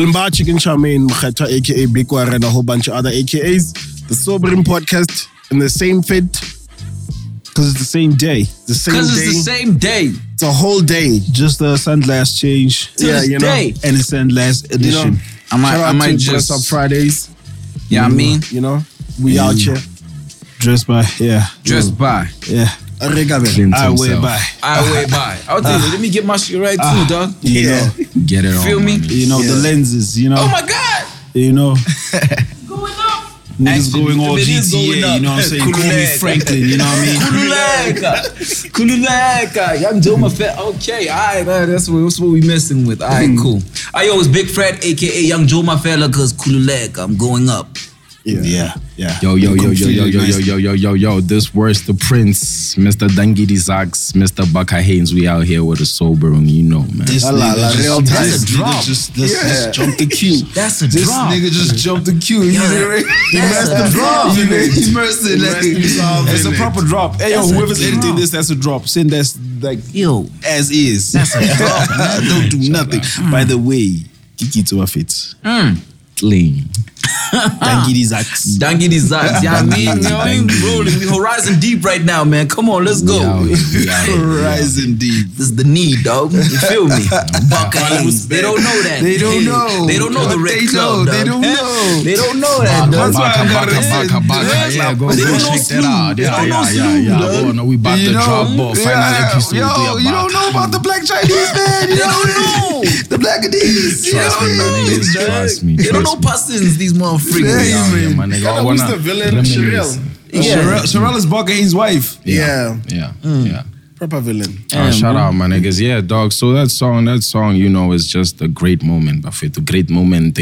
Limba Chicken Charmaine Mkheta, aka Big Warra, and a whole bunch of other AKAs. The Sobering Podcast in the same fit, Because it's the same day. the same Because day. it's the same day. It's a whole day. Just the sunglass change To Yeah, you know. day. and the sunglass You edition. know, I might, I might to Dress just. Up Fridays. Yeah, I mean, You know, we out mm. here. Dressed by, yeah. dressed mm. by. Yeah. Arregabel. I wear by. I wait by. I'll tell you, let me get my shit right too, ah, dog. You Yeah. know, Get it on. Feel me? you know the lenses, you know. Oh my God. You know, Going up. niggas Actually, going all it is GTA, going up. you know what I'm saying? Call me Franklin, you know what I mean? Kululeka. Kululeka. Young Joe Mafela. Hmm. Okay, all right, all right, that's what, that's what we messing with. All right, hmm. cool. I yo, it's Big Fred, aka Young Joe Mafela, because Kululeka. I'm going up. Yeah. Yeah, yeah. Yo, yo, yo, yo, yo, yo, yo, yo, yo, yo, yo. This Wordz the Prince, Mr. Dankie di zaks, Mr. Baka Haynes. We out here with a sobering, you know, man. This La, la, nigga la, just, real this time. nigga just, this, Yeah. just jumped the queue. That's a This drop. nigga just jumped the queue. He, Yeah, he that's immersed a the drop. He, he immersed it. Like, it's a proper drop. Hey, yo, whoever's editing this, that's a drop. Send that's like Yo, as is. That's a drop. Don't do nothing. By mm. the way, Kiki to a fit. Mm. Clean. Thank you, these acts. Dangy Designs. Yeah, I mean, you know, I'm rolling. We horizon deep right now, man. Come on, let's go. We out here, we out here. Rising deep. This is the need, dog. You feel me? Buckeyes. They don't know that. They don't know. They don't know the red they club. know. They don't know. They don't know that. That's why I gotta baka, baka. Yeah. Yeah, go, They go don't know check that out. They Yeah, don't know yeah, yeah, yeah. Oh, no, we about to drop ball. Final yeah, episode. Yo, yeah, you don't know about the black Chinese man. You They don't don't know. The black. You Trust me, don't my know. niggas. Trust me. They don't know persons, these motherfuckers. Yeah, Yeah, man. yeah, my nigga. I Who's wanna the villain? reminisce. Sherelle. Yeah. Sherelle, Sherelle is Barker Haynes' wife. Yeah. Yeah, Mm. yeah. Proper villain. Uh, shout out, my niggas. Yeah, dog. So that song, that song, you know, is just a great moment, Buffett. A great moment.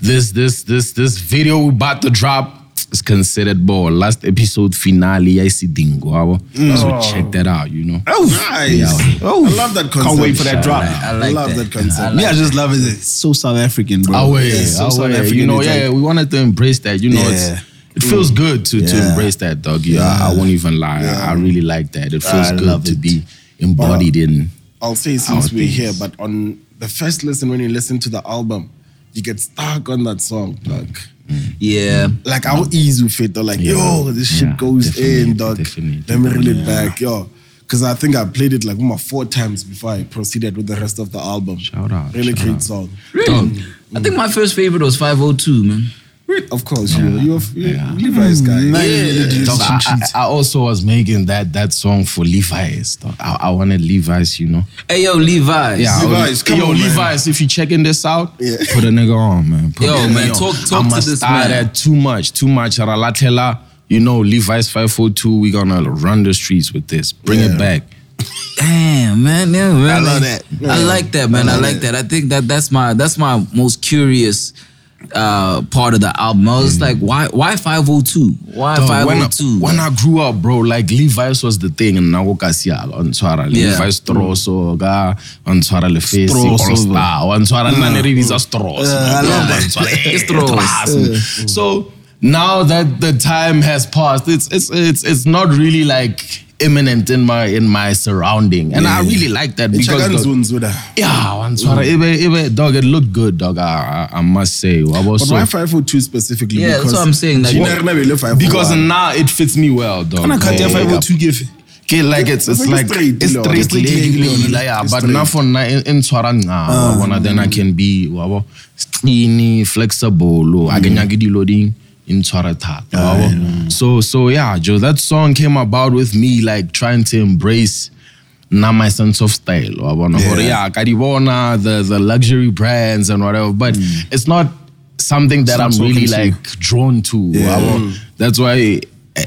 This, this, this, this video we about to drop is considered ball. Last episode finale, I see Dingo. abo. Mm. So oh. check that out, you know. Oh, Nice. Oh, I love that concept. Can't wait for that drop. I like love that. that concept. I like Me, I just love it. It's so South African, bro. Ah, away, Yeah, so ah, South away. African. You know, yeah, like- we wanted to embrace that. You know, Yeah. it's it feels mm. good to to embrace that, dog. Yeah, I, I won't even lie. I, I really like that. It feels I good love to it. be embodied in. I'll say since we're things. here, but on the first listen, when you listen to the album, you get stuck on that song, dog. Yeah. Like our ease with it, though. Like, Yeah. yo, this shit Yeah, goes in, dog. definitely, Let me reel it back, yo. Because I think I played it like four times before I proceeded with the rest of the album. Shout out, Really shout great out. song. Really? I think my first favorite was 502, man. Of course, you, you're, you're Yeah. Levi's hmm. guy. Yeah. Dog, I, I, I also was making that that song for Levi's. Dog. I, I wanted Levi's, you know. Hey, yo, Levi's. Yeah, Levi's, come yo, on, man. Levi's. If you're checking this out, Yeah. put a nigga on, man. Put Yo, a man, on. talk- talk I to this start man. at too much, too much. Ralatela, you know, Levi's five four two. We gonna run the streets with this. Bring Yeah. it back. Damn, man. Yeah, man. I love that. I like that, man. I, love like it. that. I think that that's my that's my most curious uh part of the album. I was like, why why 502? Why Dog, when, I, 502? when I grew up, bro, like Levi's was the thing in Nagokasia on Twara. Levi's Stroso, ga on Twara. All Star, on Twara Naneriviza Stroso. I love that. So now that the time has passed, it's it's it's it's not really like imminent in my in my surrounding, and I really like that because. dog- Chaganzun's with yeah, one Twara, mm. ibe, ibe, dog, it looked good, dog. I, I, I must say. I was But so, why 502 specifically? Yeah, that's Because what I'm saying, like- Gina Rinabele 501. because now it fits me well, dog. Kana khathi ya Yeah. 502 give. Okay, like it's it's It's like straight, it's Lord. straight, It's straight, like, yeah, but straight. now for now in in tshwara nqa wa ah. then I can be wa skinny flexible oh, I can mm. nyaki dilo ding in tshwara thata wa so so yeah Joe that song came about with me like trying to embrace now my sense of style wa bona gore yeah ka di bona the the luxury brands and whatever but it's not something that I'm really like drawn to wa bo. that's why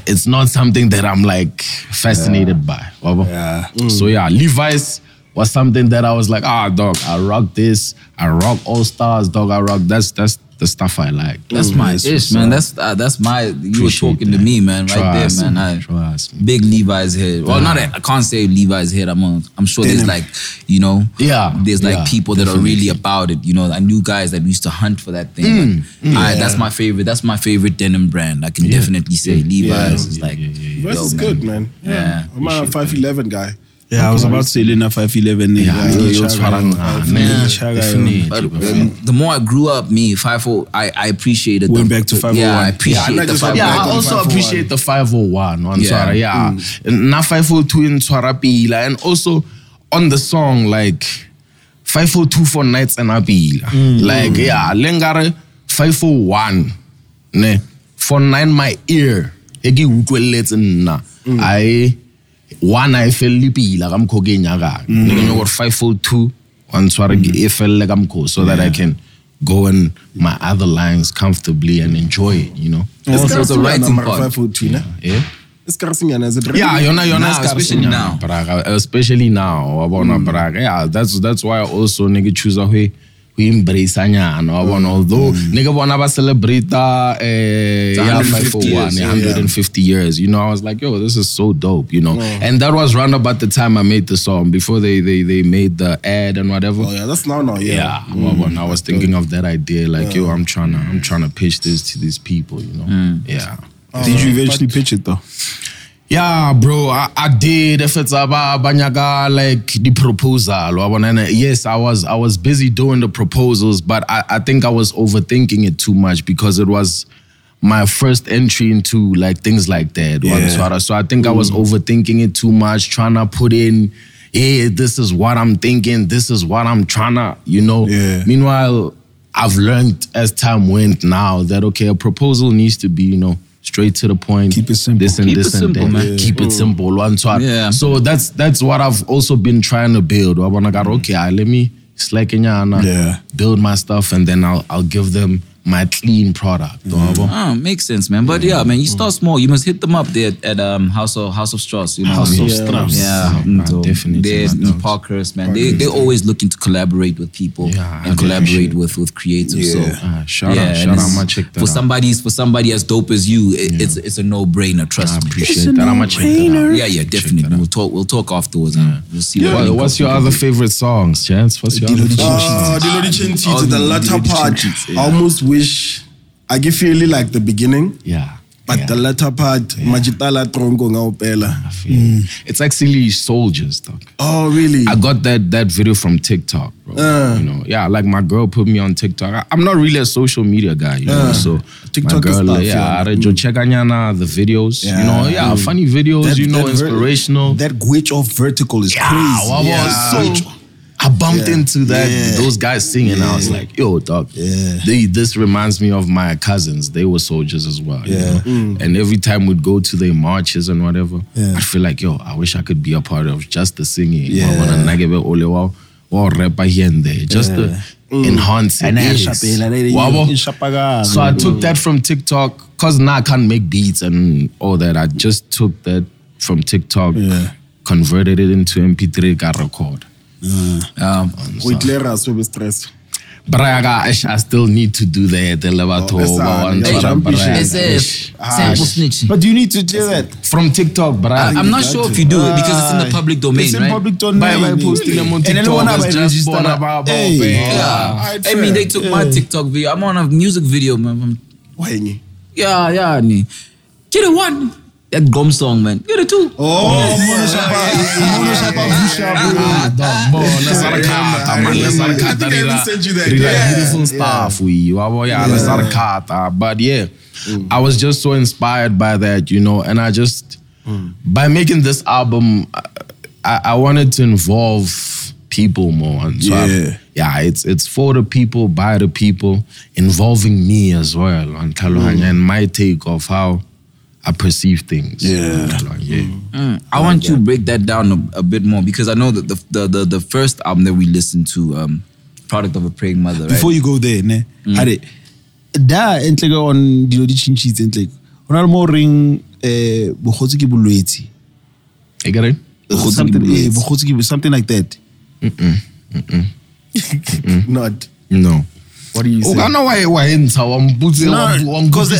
it's not something that I'm like fascinated by. wabo. Yeah. Mm. So yeah, Levi's was something that I was like, ah, dog, I rock this. I rock All Stars, dog. I rock. That's that's the stuff I like. That's my ish, man. That's uh, that's my. You were Appreciate talking to me, man, right Trust there, me, man. I, trust me. Big Levi's head. Well, not I can't say Levi's head. I'm on, I'm sure there's like, you know, Yeah, there's like yeah, people that are really about it. You know, I knew guys that used to hunt for that thing. Mm, I, that's my favorite. That's my favorite denim brand. I can definitely say Levi's is like. Verse yo, is man. good, man. Yeah. I'm a 5'11 guy. Yeah, I was about to say Lena 511. Yeah, Yeah, ke Chaga, tshwara yo. ngane. Yeah, Chaga, yo. Definitely. But the more I grew up, me five four, I I appreciated. Went the, back to the- 501. Yeah, I appreciate and I the just five. Oh went Yeah, I also appreciate the 501 one Yeah. sorry, yeah. Mm. Na 502 in Twarapila and also on the song like 502 for nights and Abila. Mm. Like yeah, lengare 501 ne for nine my ear. Egi utlweletse nna. Mm. I one I fell pila ka mkho ke mm. nyaga. Ne ke nyaka 502 on tshware ke mm. e felle ka mkho so that I can go in my other lines comfortably and enjoy it, you know. Also, It's the writing number part. 502, ne? Yeah. Eh? Eskarsinyana, is it right? Yeah, yona yona Now, especially now. Braga, especially now. Wabona mm. braga. Yeah, that's that's why I also nigga choose a way we embrace anyana. Wabona although nigga bona ba celebrate uh, eh yeah 150 541 years, yeah. 150 years. You know, I was like, yo, this is so dope, you know. And that was round about the time I made the song before they they they made the ad and whatever. Oh, yeah, that's now, now, yeah. Yeah, well, when I was thinking of that idea, like, yo, I'm trying to, I'm trying to pitch this to these people, you know. Yeah. Did you eventually pitch it though? Yeah, bro, I, I did. If it's about banyaga like the proposal, yes, I was I was busy doing the proposals, but I, I think I was overthinking it too much because it was my first entry into like things like that. Yeah. So I think I was overthinking it too much, trying to put in, hey, this is what I'm thinking, this is what I'm trying to, you know. Yeah. Meanwhile, I've learned as time went now that okay, a proposal needs to be, you know, straight to the point. Keep it simple. This and Keep this it and simple, that. man. Yeah. Keep it simple. One swat. Yeah. So that's that's what I've also been trying to build. I wanna go, okay, ah, let me slack in Yeah. build my stuff and then I'll I'll give them my clean product. wabo. Ah, makes sense, man. But yeah, man, you start small. You must hit them up there at um House of House of Strauss. You know, House of yeah. Strauss. Yeah, Nah, so definitely, They're my in dogs. Parkhurst, man. They they're always looking to collaborate with people Yeah, I and collaborate with with creatives. So Yeah. Ah, shout out, shout out, it's- I'ma check that for out. somebody's for somebody as dope as you, it, it's it's a no brainer. Trust I me. appreciate that. I'm gonna check that out. Yeah, yeah, definitely. We'll talk. We'll talk afterwards. and We'll see. What- what what's your other favorite songs, Chance? What's your other Oh, Dilo di Chinti Oh, to the latter part. almost wish I give feeling like the beginning, Yeah. but yeah. the latter part, Majitala Trongo Ngaupela. It's actually soldiers, dog. Oh, really? I got that that video from TikTok, bro. Uh. you know, yeah, like my girl put me on TikTok. I, am not really a social media guy, you know. Uh. So TikTok my is girl, tough, yeah, yeah. I read check anyana, the videos, you know, yeah, Mm. funny videos, That- you know, that ver- inspirational. That glitch of vertical is yeah, crazy. wow, wow, Yeah. so I bumped Yeah. into that Yeah. those guys singing. I was like, yo, dog. Yeah. They, this reminds me of my cousins. They were soldiers as well. you Yeah. know? Mm. And every time we'd go to their marches and whatever, Yeah. I feel like, yo, I wish I could be a part of just the singing. Yeah. Wa bona nna ke be ole wa- wa rapper here and there, just to mm. enhance it. And then Yes. shapela, then you- Wabo? you shapagana. So I mm. took that from TikTok because now I can't make beats and all that. I just took that from TikTok, Yeah. converted it into MP3, got record. Um, We clear us with stress. But I, I still need to do the the levato. that's all. Hey, don't be shy. It's a sample snitching. But you need to do that. from TikTok, but I, I'm not sure if you do it because it's in the public domain, It's in right? public domain. By- by posting them on And TikTok, anyone have it's a just register born about- Hey. about- Yeah. Alright, I mean, they fair. took my TikTok video. I'm on a music video, man. Why? Yeah, yeah, nee. Get it one. That gum song, man. Get it two. Oh, Mono Shapa- Mono Shapa Vusha, bro. I think I sent you that. Yeah. beautiful stuff we yeah, let's not uh, but yeah I was just so inspired by that you know and I just by making this album I, I wanted to involve people more and so I- Yeah. yeah it's it's for the people by the people involving me as well and Kaluhanya and my take of how I perceive things Yeah. yeah Mm, I want you to break that down a, a bit more because I know that the, the the the first album that we listened to, um, Product of a Praying Mother, right? Before you go there, ne? Hade, da entle ka on dilo di chinchitse entle. Ona le mo reng eh bogotsi ke bolwetsi. you get it Something bogotsi ke something like that. Not. no What do you Oh, say? I know why why in wambutse because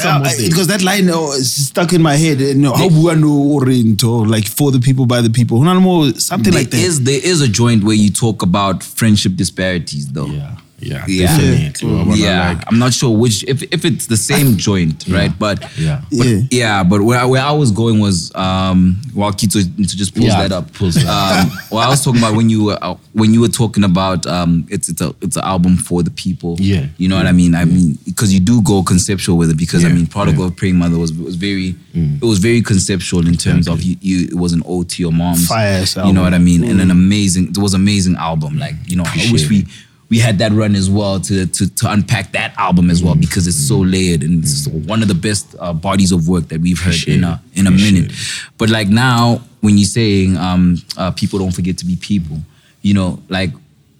because that line oh, is stuck in my head. eh, No, how bua no orento like for the people by the people. Ona le something there like that. is there is a joint where you talk about friendship disparities, though. Yeah, yeah, Yeah. definitely. wa yeah, like, I'm not sure which if if it's the same joint, right? But yeah. but Yeah. yeah, but where I, where I was going was um while Kito to just pulls Yeah, that up. pulls that um, well, I was talking about when you were uh, when you were talking about um it's it's a it's an album for the people. Yeah. you know what I mean. I mean because you do go conceptual with it because I mean Product yeah. of Praying Mother was was very it was very conceptual in terms of you, you it was an ode to your moms. Fire-ass You know what I album. mean? And an amazing it was amazing album. Like you know I wish Appreciate we we had that run as well to to to unpack that album as well because it's so layered and it's one of the best uh, bodies of work that we've heard in a in a minute. But like now, when you're saying um, uh, people don't forget to be people, you know, like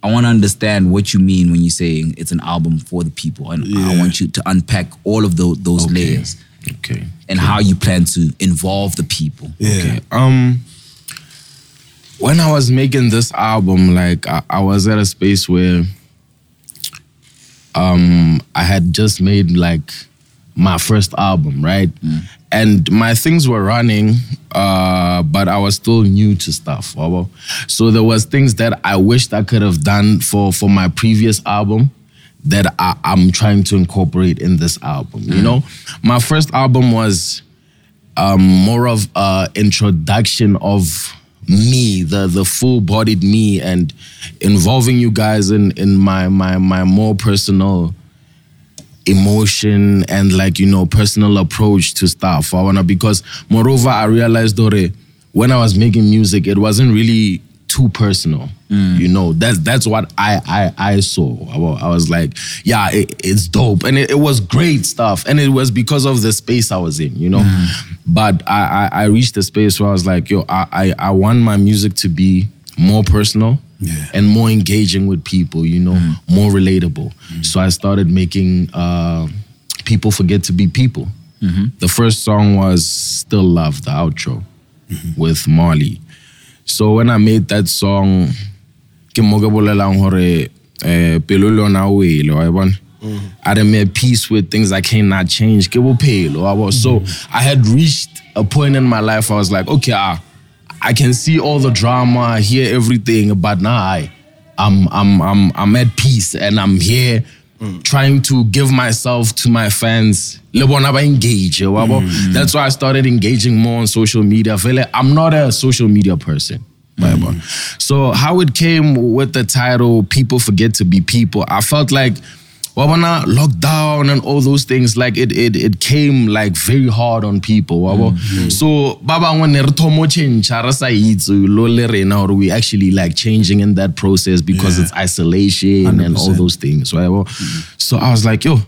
I want to understand what you mean when you're saying it's an album for the people, and I want you to unpack all of those those layers Okay. and how you plan to involve the people. Yeah. Okay. Um when I was making this album, like I, I was at a space where um I had just made like my first album, right? And my things were running, uh, but I was still new to stuff. So there was things that I wished I could have done for for my previous album that I, I'm trying to incorporate in this album. You know, my first album was um, more of an introduction of me, the the full bodied me, and involving you guys in in my my my more personal emotion and like you know personal approach to stuff. I wanna because moreover I realized Dore when I was making music it wasn't really too personal. Mm. You know that's that's what I I I saw. I I was like, yeah, it, it's dope and it, it was great stuff and it was because of the space I was in. You know, mm. but I, I I reached the space where I was like, yo, I I, I want my music to be more personal Yeah. and more engaging with people, you know, mm. more relatable. So I started making uh, people forget to be people. Mm-hmm. The first song was Still Love, the outro mm-hmm. with Marley. So when I made that song, ke mo ke bolelang hore eh pelo le yona o ele, wa e bona? I done made peace with things I cannot change. Ke bophelo, wa bona? So I had reached a point in my life I was like, okay, ah, I can see all the drama, hear everything, but now I, I'm, I'm, I'm, I'm at peace and I'm here trying to give myself to my fans. Le bona ba engage, bo? Mm. That's why I started engaging more on social media. I feel like I'm not a social media person. bo? Mm. So how it came with the title, People Forget to Be People, I felt like wabona lockdown and all those things like it it it came like very hard on people. Wabo mm-hmm. so ba bangwe ne re thomo change re sa itse lo le rena or we actually like changing in that process because Yeah. it's isolation and all 100%. those things right mm-hmm. so i was like yo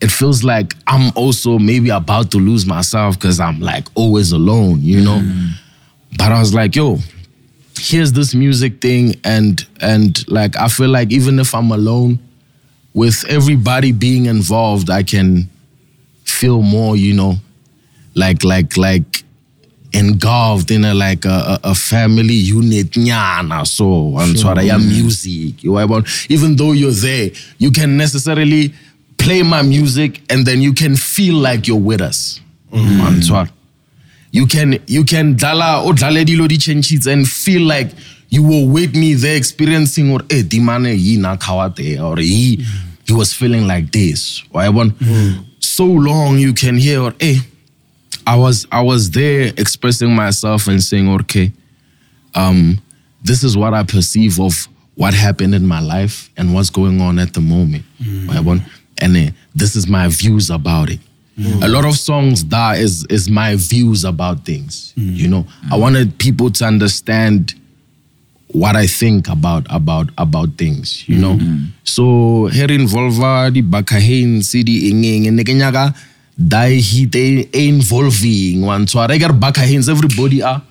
it feels like i'm also maybe about to lose myself because i'm like always alone you know? Mm-hmm. But i was like yo here's this music thing and and like i feel like even if i'm alone with everybody being involved i can feel more you know like like like engulfed in a like a, a, family unit nyana so ya music. You about even though you're there you can necessarily play my music and then you can feel like you're with us. Mm-hmm. Antshwara you can you can dala o dlale dilo di and feel like you were with me there experiencing or eh dimane yi na kawate or he he was feeling like this or want so long you can hear or eh I was I was there expressing myself and saying okay um this is what I perceive of what happened in my life and what's going on at the moment Wa yabona? and eh, this is my views about it a lot of songs that is is my views about things you know i wanted people to understand what i think about about about things you know? Mm-hmm. So here involve di bakahain cd ingeng and kenyaka die hit involving one so I got bakahains everybody are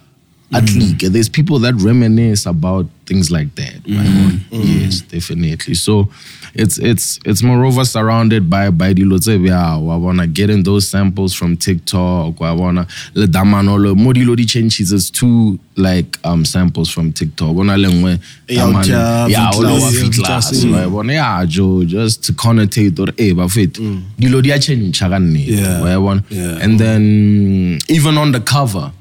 at league there's people that reminisce about things like that right? yes definitely. So it's it's it's moreover surrounded by by the tse wanna get in those samples from tiktok wa bona le damano le mo dilo di changes is two like um samples from tiktok. Bona le nngwe Ya damane- yeah just to connotate or eh ba fit dilo di change ka nnete Yeah. wa bona Yeah. and then even on the cover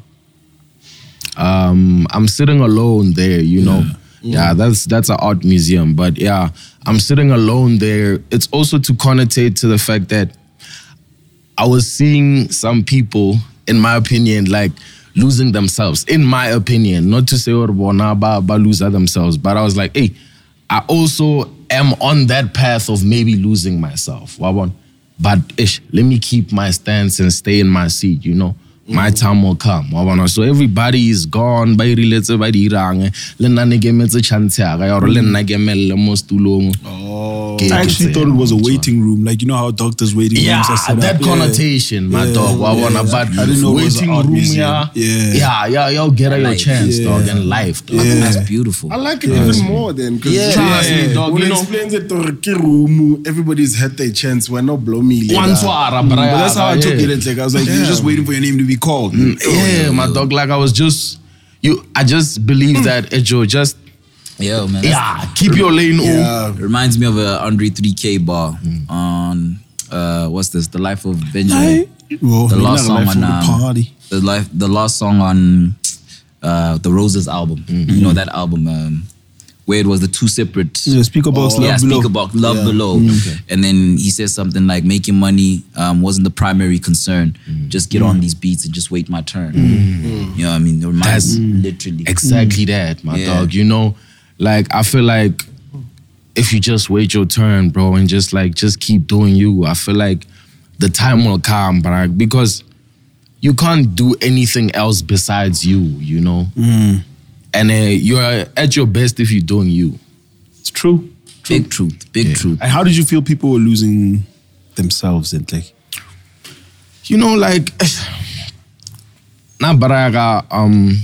um, I'm sitting alone there, you know, Yeah, that's that's an art museum. But yeah, I'm sitting alone there. It's also to connotate to the fact that I was seeing some people, in my opinion, like losing themselves. In my opinion, not to say or bona ba ba lose themselves, but I was like, hey, I also am on that path of maybe losing myself. But ish, let me keep my stance and stay in my seat, you know. My time will come. wabona. So everybody is gone. Ba iriletse ba di irang. Le nna ne ke emetse chance ya ka ya gore le nna ke emelle mo stulong. Oh. I actually ke thought it was a waiting room, like you know how doctors waiting Yeah, rooms are set that up. connotation, my Yeah, dog. I wanna, yeah. but I didn't know it was waiting room, yeah, Yeah. yeah, yeah, y'all get your chance, Yeah. dog, in life, dog. Yeah. That's beautiful. I like it even more then. Because Yeah. Trust me, dog, When you know. explains it to ke room, everybody's had their chance. We're not blow me. later. One swara, but mm, But that's how I took it. It's like I was like, you're just waiting for your name to be called. Yeah, my dog. Like I was just, you. I just believe that Ejo just, Yeah, man. yeah, keep your lane. Yeah. Yeah. Reminds me of a Andre 3K bar on uh what's this? The Life of Benjamin. Well, the last song on from the um, party. the life the last song on uh the Roses album. You know that album um where it was the two separate Yeah, Speakerboxxx, oh. love yeah, below. Speakerboxxx, love Yeah. below. Mm. And then he says something like making money um, wasn't the primary concern. Mm. Just get on mm. these beats and just wait my turn. You know what I mean? It reminds That's- literally. Exactly that, my Yeah. dog. You know, like I feel like if you just wait your turn, bro, and just like just keep doing you, I feel like the time will come, bro. Because you can't do anything else besides you, you know. And uh, you're at your best if you're doing you. It's true. Big truth, big truth. And how did you feel people were losing themselves and like you know, like na baraga, um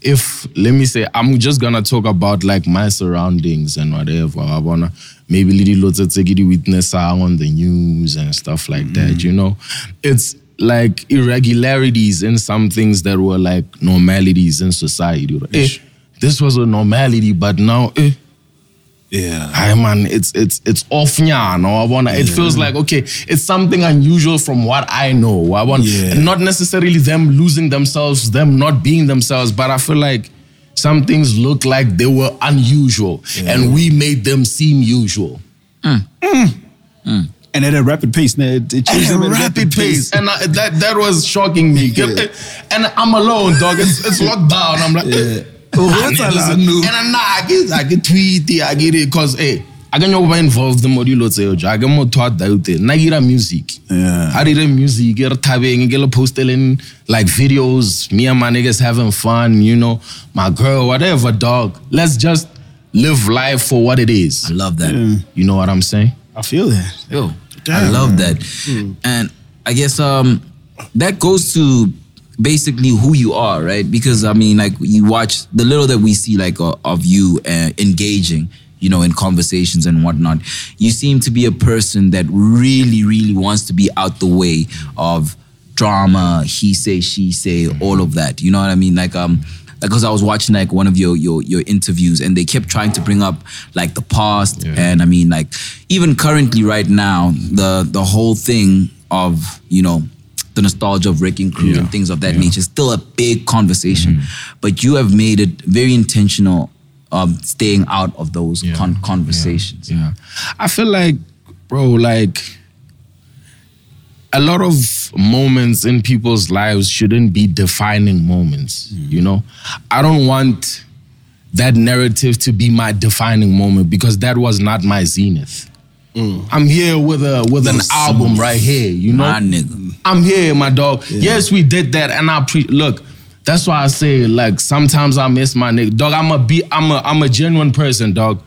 if let me say I'm just gonna talk about like my surroundings and whatever. I wanna maybe little lots of take it witness on the news and stuff like that, you know. It's like irregularities in some things that were like normalities in society. Eh, this was a normality, but now eh, Yeah. Hi man, it's it's it's off nya, no. I wanna. It feels like okay, it's something unusual from what I know. I want, Yeah. not necessarily them losing themselves, them not being themselves, but I feel like some things look like they were unusual, and we made them seem usual. And at a rapid pace. Now it, it changed At a them at rapid pace, and I, that that was shocking me. And I'm alone, dog. It's it's locked down. I'm like, eh. Oh, Ah, what's man, a listen, and I know I get I get tweety, I get it, cause hey, I can over involved in what you say, I get more taught that out there. Na gira music. Yeah. I did music, get a tabbing, get a posting like videos, me and my niggas having fun, you know, my girl, whatever, dog. Let's just live life for what it is. I love that. You know what I'm saying? I feel that. Yo, I love that. And I guess um that goes to basically who you are, right? Because I mean, like you watch the little that we see, like uh, of you uh, engaging, you know, in conversations and whatnot. You seem to be a person that really, really wants to be out the way of drama, he say, she say, all of that. You know what I mean? Like um because I was watching like one of your your your interviews and they kept trying to bring up like the past and I mean like even currently right now the the whole thing of you know the nostalgia of wrecking crew and things of that nature is still a big conversation. But you have made it very intentional um staying out of those con- conversations. Yeah. I feel like, bro, like a lot of moments in people's lives shouldn't be defining moments, you know? I don't want that narrative to be my defining moment because that was not my zenith. Mm. I'm here with a with an album right here, you know. My nigga. I'm here, my dog. Yes, we did that, and I pre look. That's why I say like sometimes I miss my nigga. Dog, I'm a be I'm a I'm a genuine person, dog.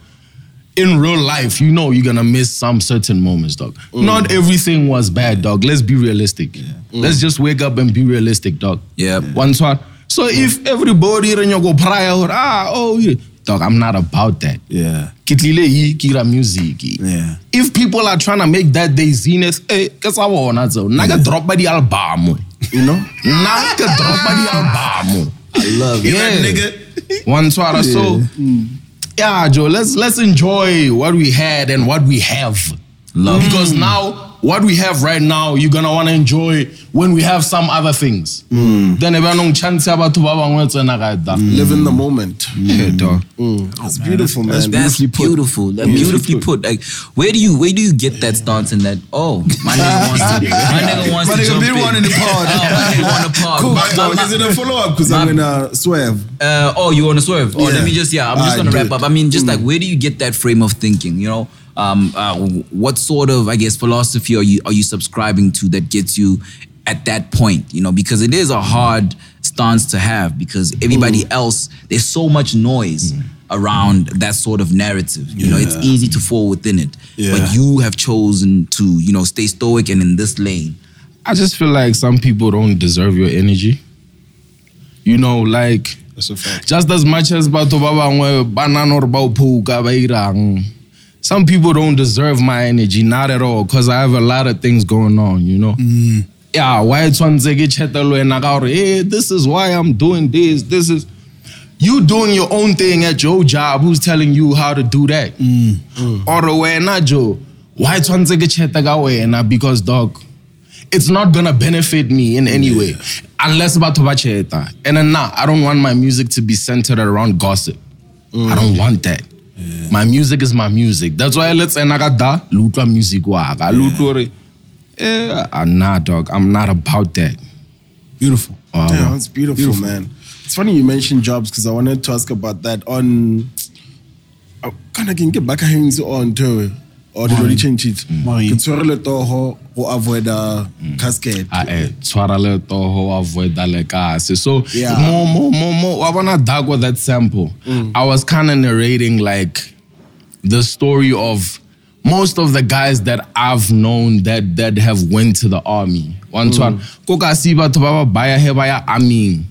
In real life, you know you're gonna miss some certain moments, dog. Not everything was bad, dog. Let's be realistic. Let's just wake up and be realistic, dog. Yep. One one. So if everybody in your go prior, ah, oh yeah. Dog, I'm not about that. Yeah. Kitlile kira music. Yeah. If people are trying to make that day zenith, eh, kasi wona so. Naga drop by the album. You know? Naga drop by the album. I love it Yeah, nigga. One swara. So, yeah, Joe, let's let's enjoy what we had and what we have. Love it. Because now what we have right now, you're gonna wanna enjoy when we have some other things. Hmm. Then ebe anong chance ya batho ba bangwe tsena ka eta. Hmm. Live in the hmm. moment. Yeah, dog. That's beautiful, man. That's beautiful. That beautifully put. Like, where do you where do you get that stance and that? Oh, my nigga wants to. My nigga wants My to nigga jump been in. wanting to pod. Oh, my nigga want to pod. Cool. My- my- Dog, is it a follow up? Because I'm gonna swerve. Uh, oh, you want to swerve? Oh, Yeah. let me just yeah. I'm just gonna do wrap it. up. I mean, just like where do you get that frame of thinking? You know, um, uh, what sort of I guess philosophy are you are you subscribing to that gets you at that point? You know, because it is a hard stance to have because everybody else there's so much noise. Around that sort of narrative, you know, it's easy to fall within it. Yeah. But you have chosen to, you know, stay stoic and in this lane. I just feel like some people don't deserve your energy. You know, like That's a fact. just as much as batho ba bangwe ba nana some people don't deserve my energy not at all because i have a lot of things going on you know? Mm. Yeah why e tshwanetse ke chete le wena ka gore hey eh, this is why i'm doing this this is you doing your own thing at your job who's telling you how to do that. Mm. Mm. Or wena joe why e tshwanetse ke chete ka wena? Because dog it's not gonna benefit me in any way unless batho ba cheta. And then nah, I don't want my music to be centered around gossip. I don't want that. My music is my music. That's why let's end da lutwa music wa ka lutwa re eh ah, nah dog, I'm not about that. Beautiful. Wow. Yeah, that's beautiful, man. It's funny you mentioned jobs because I wanted to ask about that on. Kind of can get back on to or the Mari. change it. Mari. Ke tshwere letsogo go avoid a casket. Ah, eh, tshwara le toho avoid le kasi. So Yeah. more, more, more, more. I wanna dog with that sample. I was kind of narrating like the story of most of the guys that I've known that that have went to the army. One to one, koka si batho ba ba baya he baya army.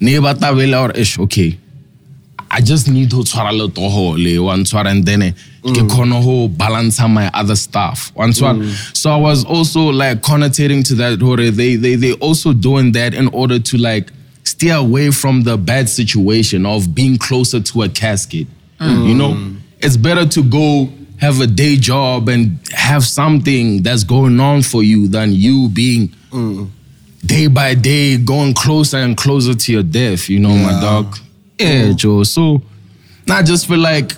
Ne ba tabela or ish okay. I just need to tshwara le toho le one tshwara and then eh, ke mm. kgone ho balance my other stuff. One tshwara. Mm. So I was also like connotating to that hore they they they also doing that in order to like steer away from the bad situation of being closer to a casket. You know, mm. it's better to go have a day job and have something that's going on for you than you being day by day going closer and closer to your death, you know, my dog. Yeah, Joe. So I just feel like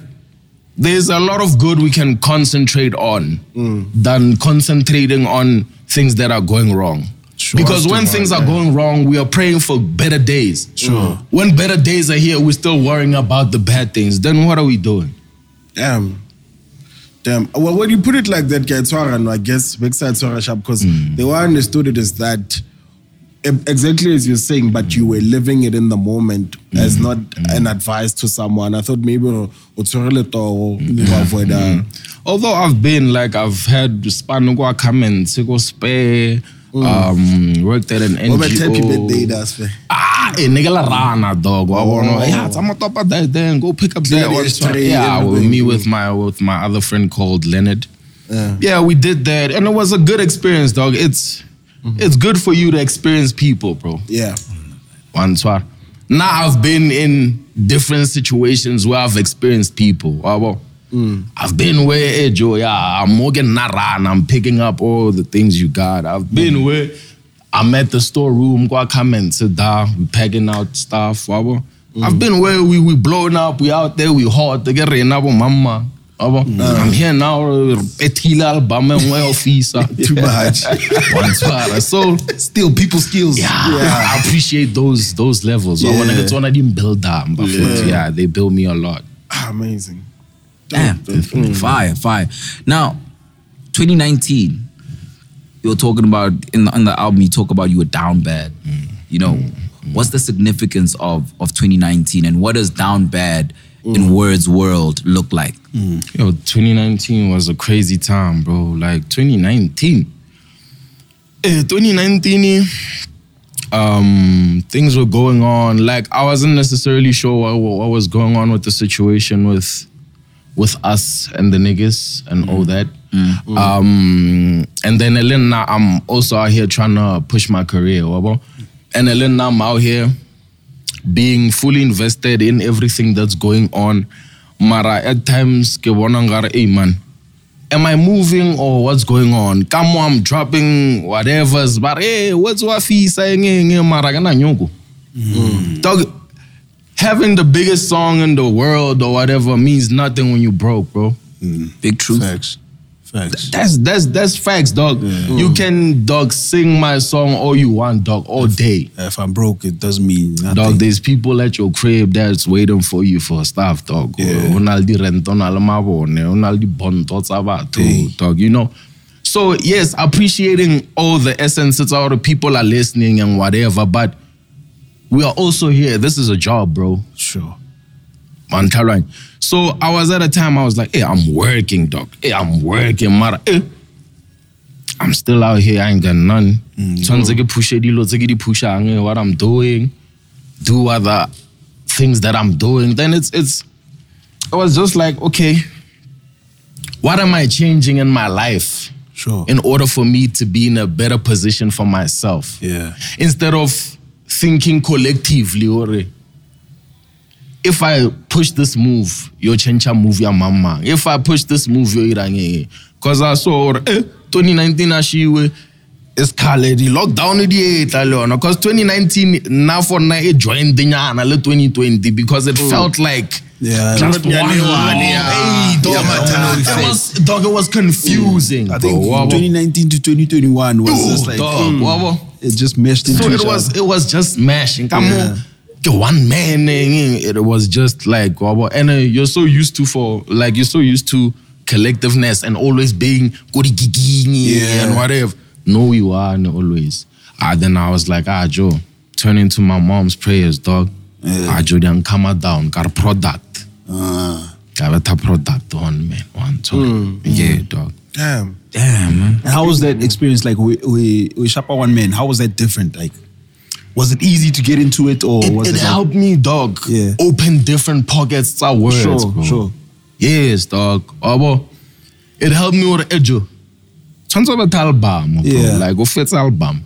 there's a lot of good we can concentrate on mm. than concentrating on things that are going wrong. Sure. Because when things are going wrong, we are praying for better days. Sure. When better days are here, we're still worrying about the bad things. Then what are we doing? Damn. Damn. Well, when you put it like that, Gaetswaran, I guess, side Swara Shop, because the way I understood it is that exactly as you're saying, but you were living it in the moment as not an advice to someone. I thought maybe o tshwere letsogo go avoid a- Although I've been like I've had Spanugwa comments, go spare, um, worked at an What about happy birthday, NGO. that's fair. Ah, eh, nigga la rana dog. I wanna, yeah, it's I'm top of that. Then go pick up that Yeah, with me with my with my other friend called Leonard. Yeah. Yeah, we did that, and it was a good experience, dog. It's Mm-hmm. it's good for you to experience people, bro. Yeah. Mm-hmm. One swar. Now I've been in different situations where I've experienced people. Wabo. Mm. I've been where, hey, Joe, yeah, I'm working Nara and I'm picking up all the things you got. I've been mm-hmm. where I'm at the storeroom, go come and sit down, we packing out stuff. Wabo. Mm. I've been where we we blowing up, we out there, we hot, they get rain up mama. Wabo. Hmm. I'm here now, etila album and well officer. Too much. One swara. So Still people skills. yeah, I appreciate those those levels. I want to Yeah. get one I didn't build them, but Yeah. yeah. they build me a lot. Ah, Amazing. Damn, fire, fire. Now, 2019, you were talking about in the, in the album. You talk about you were down bad. Mm. You know, mm. Mm. what's the significance of of 2019, and what does down bad in Wordz world look like? Yo, 2019 was a crazy time, bro. Like 2019. Eh, 2019, um, things were going on. Like I wasn't necessarily sure what, what was going on with the situation with with us and the niggas and all that. Um, and then Elena, I'm also out here trying to push my career, and Elena, I'm out here being fully invested in everything that's going on. Mara, at times, ke bona ngare, hey man, am I moving or what's going on? Come on, I'm dropping whatever's, but hey, what's wafi saying? Maragana nyoko. Mm. Dog, having the biggest song in the world or whatever means nothing when you broke, bro. Mm. Big truth. Facts. Facts. That's that's that's facts, dog. You can dog sing my song all you want, dog, all day. If I'm broke, it doesn't mean nothing. Dog, there's people at your crib that's waiting for you for stuff, dog. Yeah. Ho na le dirento, ho na le mabone, ho na le dibonto tsa batho, dog, you know. So yes, appreciating all the essences, all the people are listening and whatever, but we are also here. This is a job, bro. Sure. Caroline. So I was at a time I was like, hey, I'm working, dog. Hey, I'm working, mara. Hey, I'm still out here. I ain't got none. Tshwanetse ke pushe dilo tse ke di pushang, eh, what I'm doing, do other things that I'm doing. Then it's it's. I was just like, okay, what am I changing in my life Sure. in order for me to be in a better position for myself? yeah. instead of thinking collectively or if I push this move, you change a move your mama. If I push this move, you irang Cause I saw eh, 2019 ashiwe is kale di lockdown di etla le yona. Cause 2019 now for na e joined the nyana le 2020 because it felt like Yeah. just one Nyane long- one, yeah. Hey, dog, Yeah, it was, dog, it was confusing. I think bro. 2019 to 2021 was just like Dog, wabo. it just meshed into So it was it was just mashing. Come Yeah. on. The one man eh, it was just like wabo. and uh, you're so used to for like you're so used to collectiveness and always being goody Yeah. and whatever. No, you are always. Ah, then I was like, ah, Joe, turn into my mom's prayers, dog. Yeah. Ah, Joe, then come down, got a product. Ah. Got a product on man, one time. Yeah, dog. Damn. Damn, man. And how was that experience like we we we Shapa One Man? How was that different? Like was it easy to get into it or It, was it it, like- helped me, dog. Yeah. Open different pockets of words. Sure, bro. sure. Yes, dog. Ah, Abo, it helped me with ejo. Tshwanetse ba album, bro. Yeah. Like o fetsa album.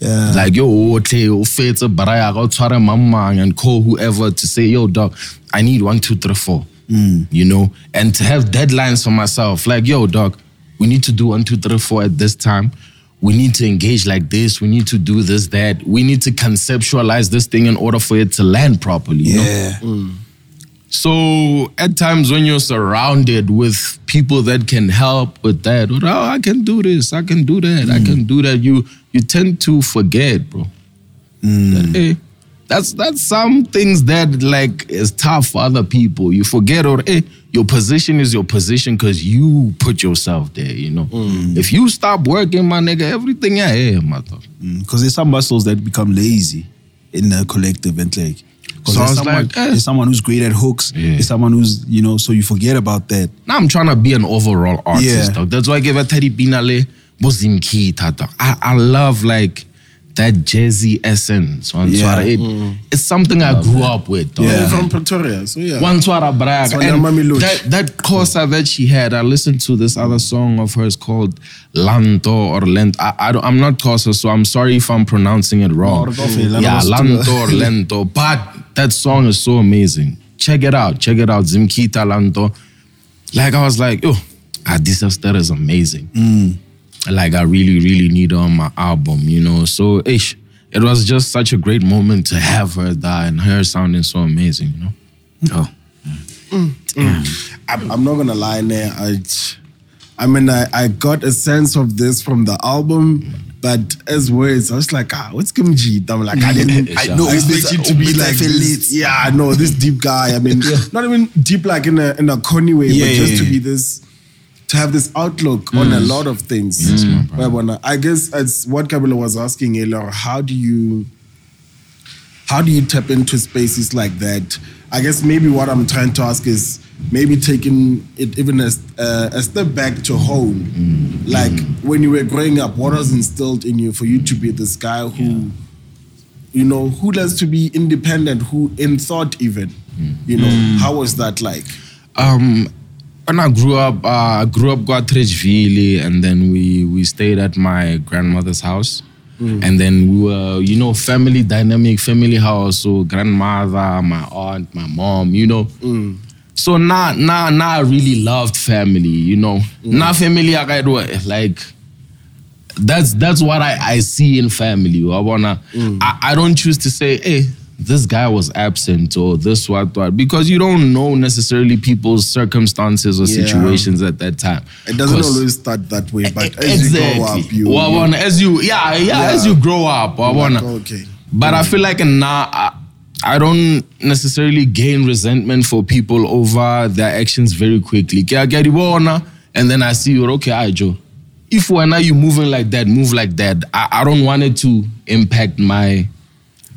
Yeah. Like yo, otle, o fetsa baraya, o tshware mamang and call whoever to say, yo, dog, I need one, two, three, four. Mm. You know, and to have deadlines for myself, like, yo, dog, we need to do one, two, three, four at this time. We need to engage like this. We need to do this, that. We need to conceptualize this thing in order for it to land properly. You know? yeah. Mm. So at times when you're surrounded with people that can help with that, or, oh, I can do this, I can do that, I mm. can do that, you you tend to forget, bro. Mm. That, hey, that's that's some things that like is tough for other people. You forget, or hey, your position is your position because you put yourself there. You know, mm. if you stop working, my nigga, everything yeah, yeah, mother. Because mm, there's some muscles that become lazy in the collective and like. Because So there's, someone, like, eh. there's someone who's great at hooks. Yeah. There's someone who's, you know, so you forget about that. Now I'm trying to be an overall artist. Yeah. Dog. That's why I gave a Teddy Binale dog. I, I love like that jazzy essence. One Yeah. swara. It- It's something I grew up with. dog. Yeah. From Pretoria. So yeah. One swara brag. Swara And Mamelodi. that, that Xhosa that she had, I listened to this other song of hers called Lanto or Lent. I, I don't, I'm not Xhosa, so I'm sorry if I'm pronouncing it wrong. No, yeah, Lanto or Lento. But that song is so amazing. Check it out. Check it out. Zimkita Lanto. Like I was like, oh, ah, this sister is amazing. Like I really, really need on my album, you know. So ish, it was just such a great moment to have her there and her sounding so amazing, you know. Oh. Mm. Mm. I'm, I'm not gonna lie, there. I, I mean, I, I got a sense of this from the album, but as Wordz, I was like, ah, what's Kimji? I'm like, I didn't, I know, I expect you to be like this. Yeah, I know this deep guy. I mean, not even deep like in a in a corny way, Yeah, but yeah, just to yeah. be this. To have this outlook on a lot of things. But when I- I guess it's what Kabila was asking earlier. How do you how do you tap into spaces like that? I guess maybe what I'm trying to ask is maybe taking it even a, uh, a step back to home. Like when you were growing up, what was instilled in you for you to be this guy who, you know, who learns to be independent, who in thought even, you know, how was that like? Um, when I grew up, uh, I grew up Atteridgeville, and then we we stayed at my grandmother's house. Mm. And then we were, you know, family dynamic, family house. So grandmother, my aunt, my mom, you know. Mm. So now, now, now I really loved family, you know. Mm. Now family, I got like that's that's what I, I see in family. I wanna I, I don't choose to say, hey, this guy was absent or this what what because you don't know necessarily people's circumstances or Yeah. situations at that time. It doesn't always start that way, but as you grow up, you. Well, I wanna- as you yeah, yeah, as you grow up, I wanna like, okay. but I mm. feel like now I, I don't necessarily gain resentment for people over their actions very quickly. Ke a ke a di And then I see you, okay, right, Joe. If when are you moving like that, move like that. I, I don't want it to impact my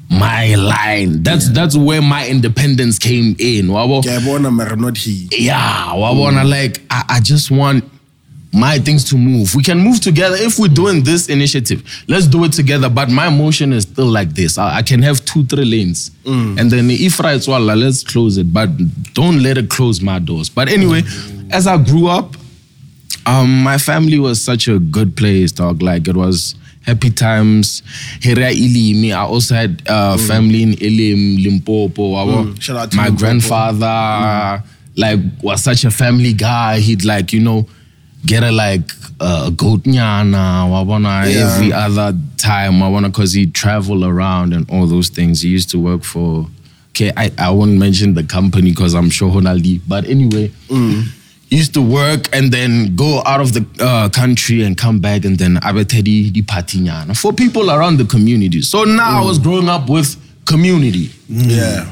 my line. That's that's where my independence came in. Wabo? Ke a bona mara not he. yeah, wabona mm. like I, I just want my things to move. We can move together if we're doing this initiative. Let's do it together. But my motion is still like this. I, I can have two, three lanes, mm. and then if right, well, let's close it. But don't let it close my doors. But anyway, mm. as I grew up, um, my family was such a good place, dog. Like it was happy times. Here Ilimi, I also had uh, family in Ilim, Limpopo. Mm. Shout out to My Limpopo. grandfather, like, was such a family guy. He'd like, you know, get a like a goat nyana, wabona Yeah. every other time, wabona, because he'd travel around and all those things. He used to work for. Okay, I, I won't mention the company because I'm sure Honaldi. But anyway, used to work and then go out of the uh, country and come back and then abetedi di patinyana for people around the community. So now I was growing up with community. Yeah.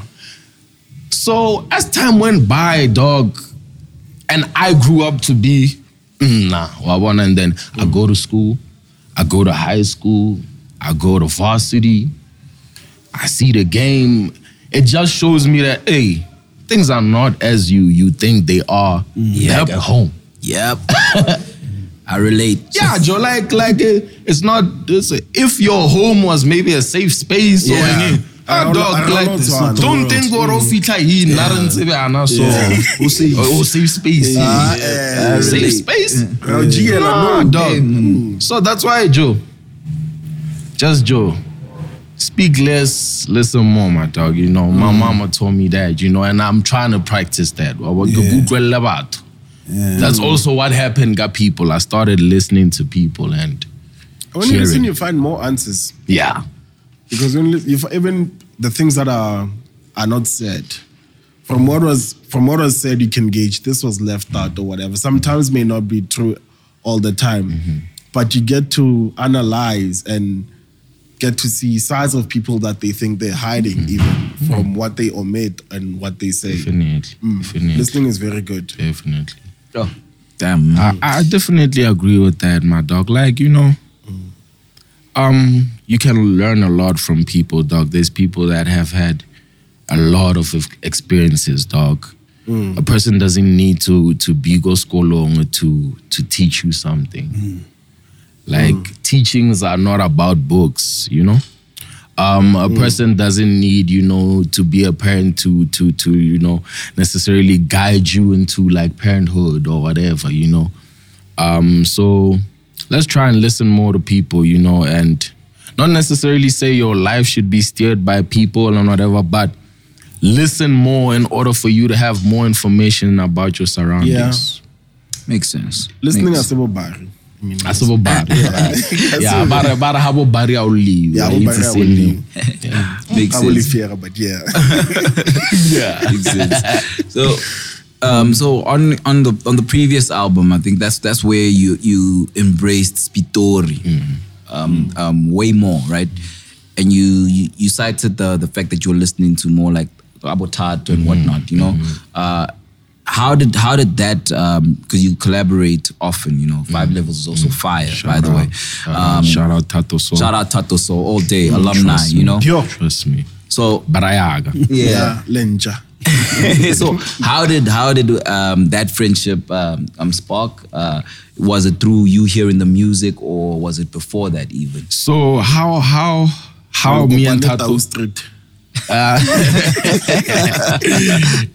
So as time went by, dog, and I grew up to be mm, nah, wabona, and then I go to school, I go to high school, I go to varsity, I see the game. It just shows me that hey, things are not as you you think they are Yep. back at home. Yep. I relate. Yeah, Joe, like like it, it's not. It's, if your home was maybe a safe space or Yeah. anything. I Ah, don't- dog, I don't like, know, it's not the don't world. think or ofita he naran tsebe ana so Yeah. o safe o safe space Ah, Yeah. eh, safe really. space Raujia, Nah, no. dog so that's why Joe just Joe speak less listen more my dog. You know my mm. mama told me that you know and I'm trying to practice that. Yeah. That's also what happened got people. I started listening to people and When you listen, you find more answers. yeah. Because when if even the things that are are not said. From what was from what was said you can gauge this was left mm. out or whatever. Sometimes may not be true all the time. Mm-hmm. But you get to analyze and get to see sides of people that they think they're hiding mm-hmm. even mm-hmm. from what they omit and what they say Definitely. Mm. Definitely. listening is very good Definitely. Oh, damn. Mm. I, I definitely agree with that, my dog. Like, you know, mm. um, you can learn a lot from people, dog. There's people that have had a lot of experiences, dog. A person doesn't need to to be go school long to to teach you something. Like teachings are not about books, you know. Um, a person doesn't need, you know, to be a parent to to to you know necessarily guide you into like parenthood or whatever, you know. Um, so let's try and listen more to people, you know, and not necessarily say your life should be steered by people and whatever, but listen more in order for you to have more information about your surroundings. Yeah. Makes sense. listening Makes as bari I about bad. Yeah, bara bara habo bari auli. Yeah, It's bari the a same uliwa. name. Makes I will sense. fear but yeah Yeah. Makes sense. So, um, so on on the on the previous album, I think that's that's where you you embraced Spitori, um, um, way more, right? And you, you you cited the the fact that you're listening to more like Abotato and whatnot, you know. Uh, how did how did that because you collaborate often, you know, Five Levels is also fire, by the way. Um, shout out Tato So. Shout out Tato So all day, alumni, Trust you me. know. Trust me. So Barayaga. yeah lenja so how did how did um, that friendship um, um, spark? Uh, was it through you hearing the music, or was it before that even? So how how how me and Tau Tato street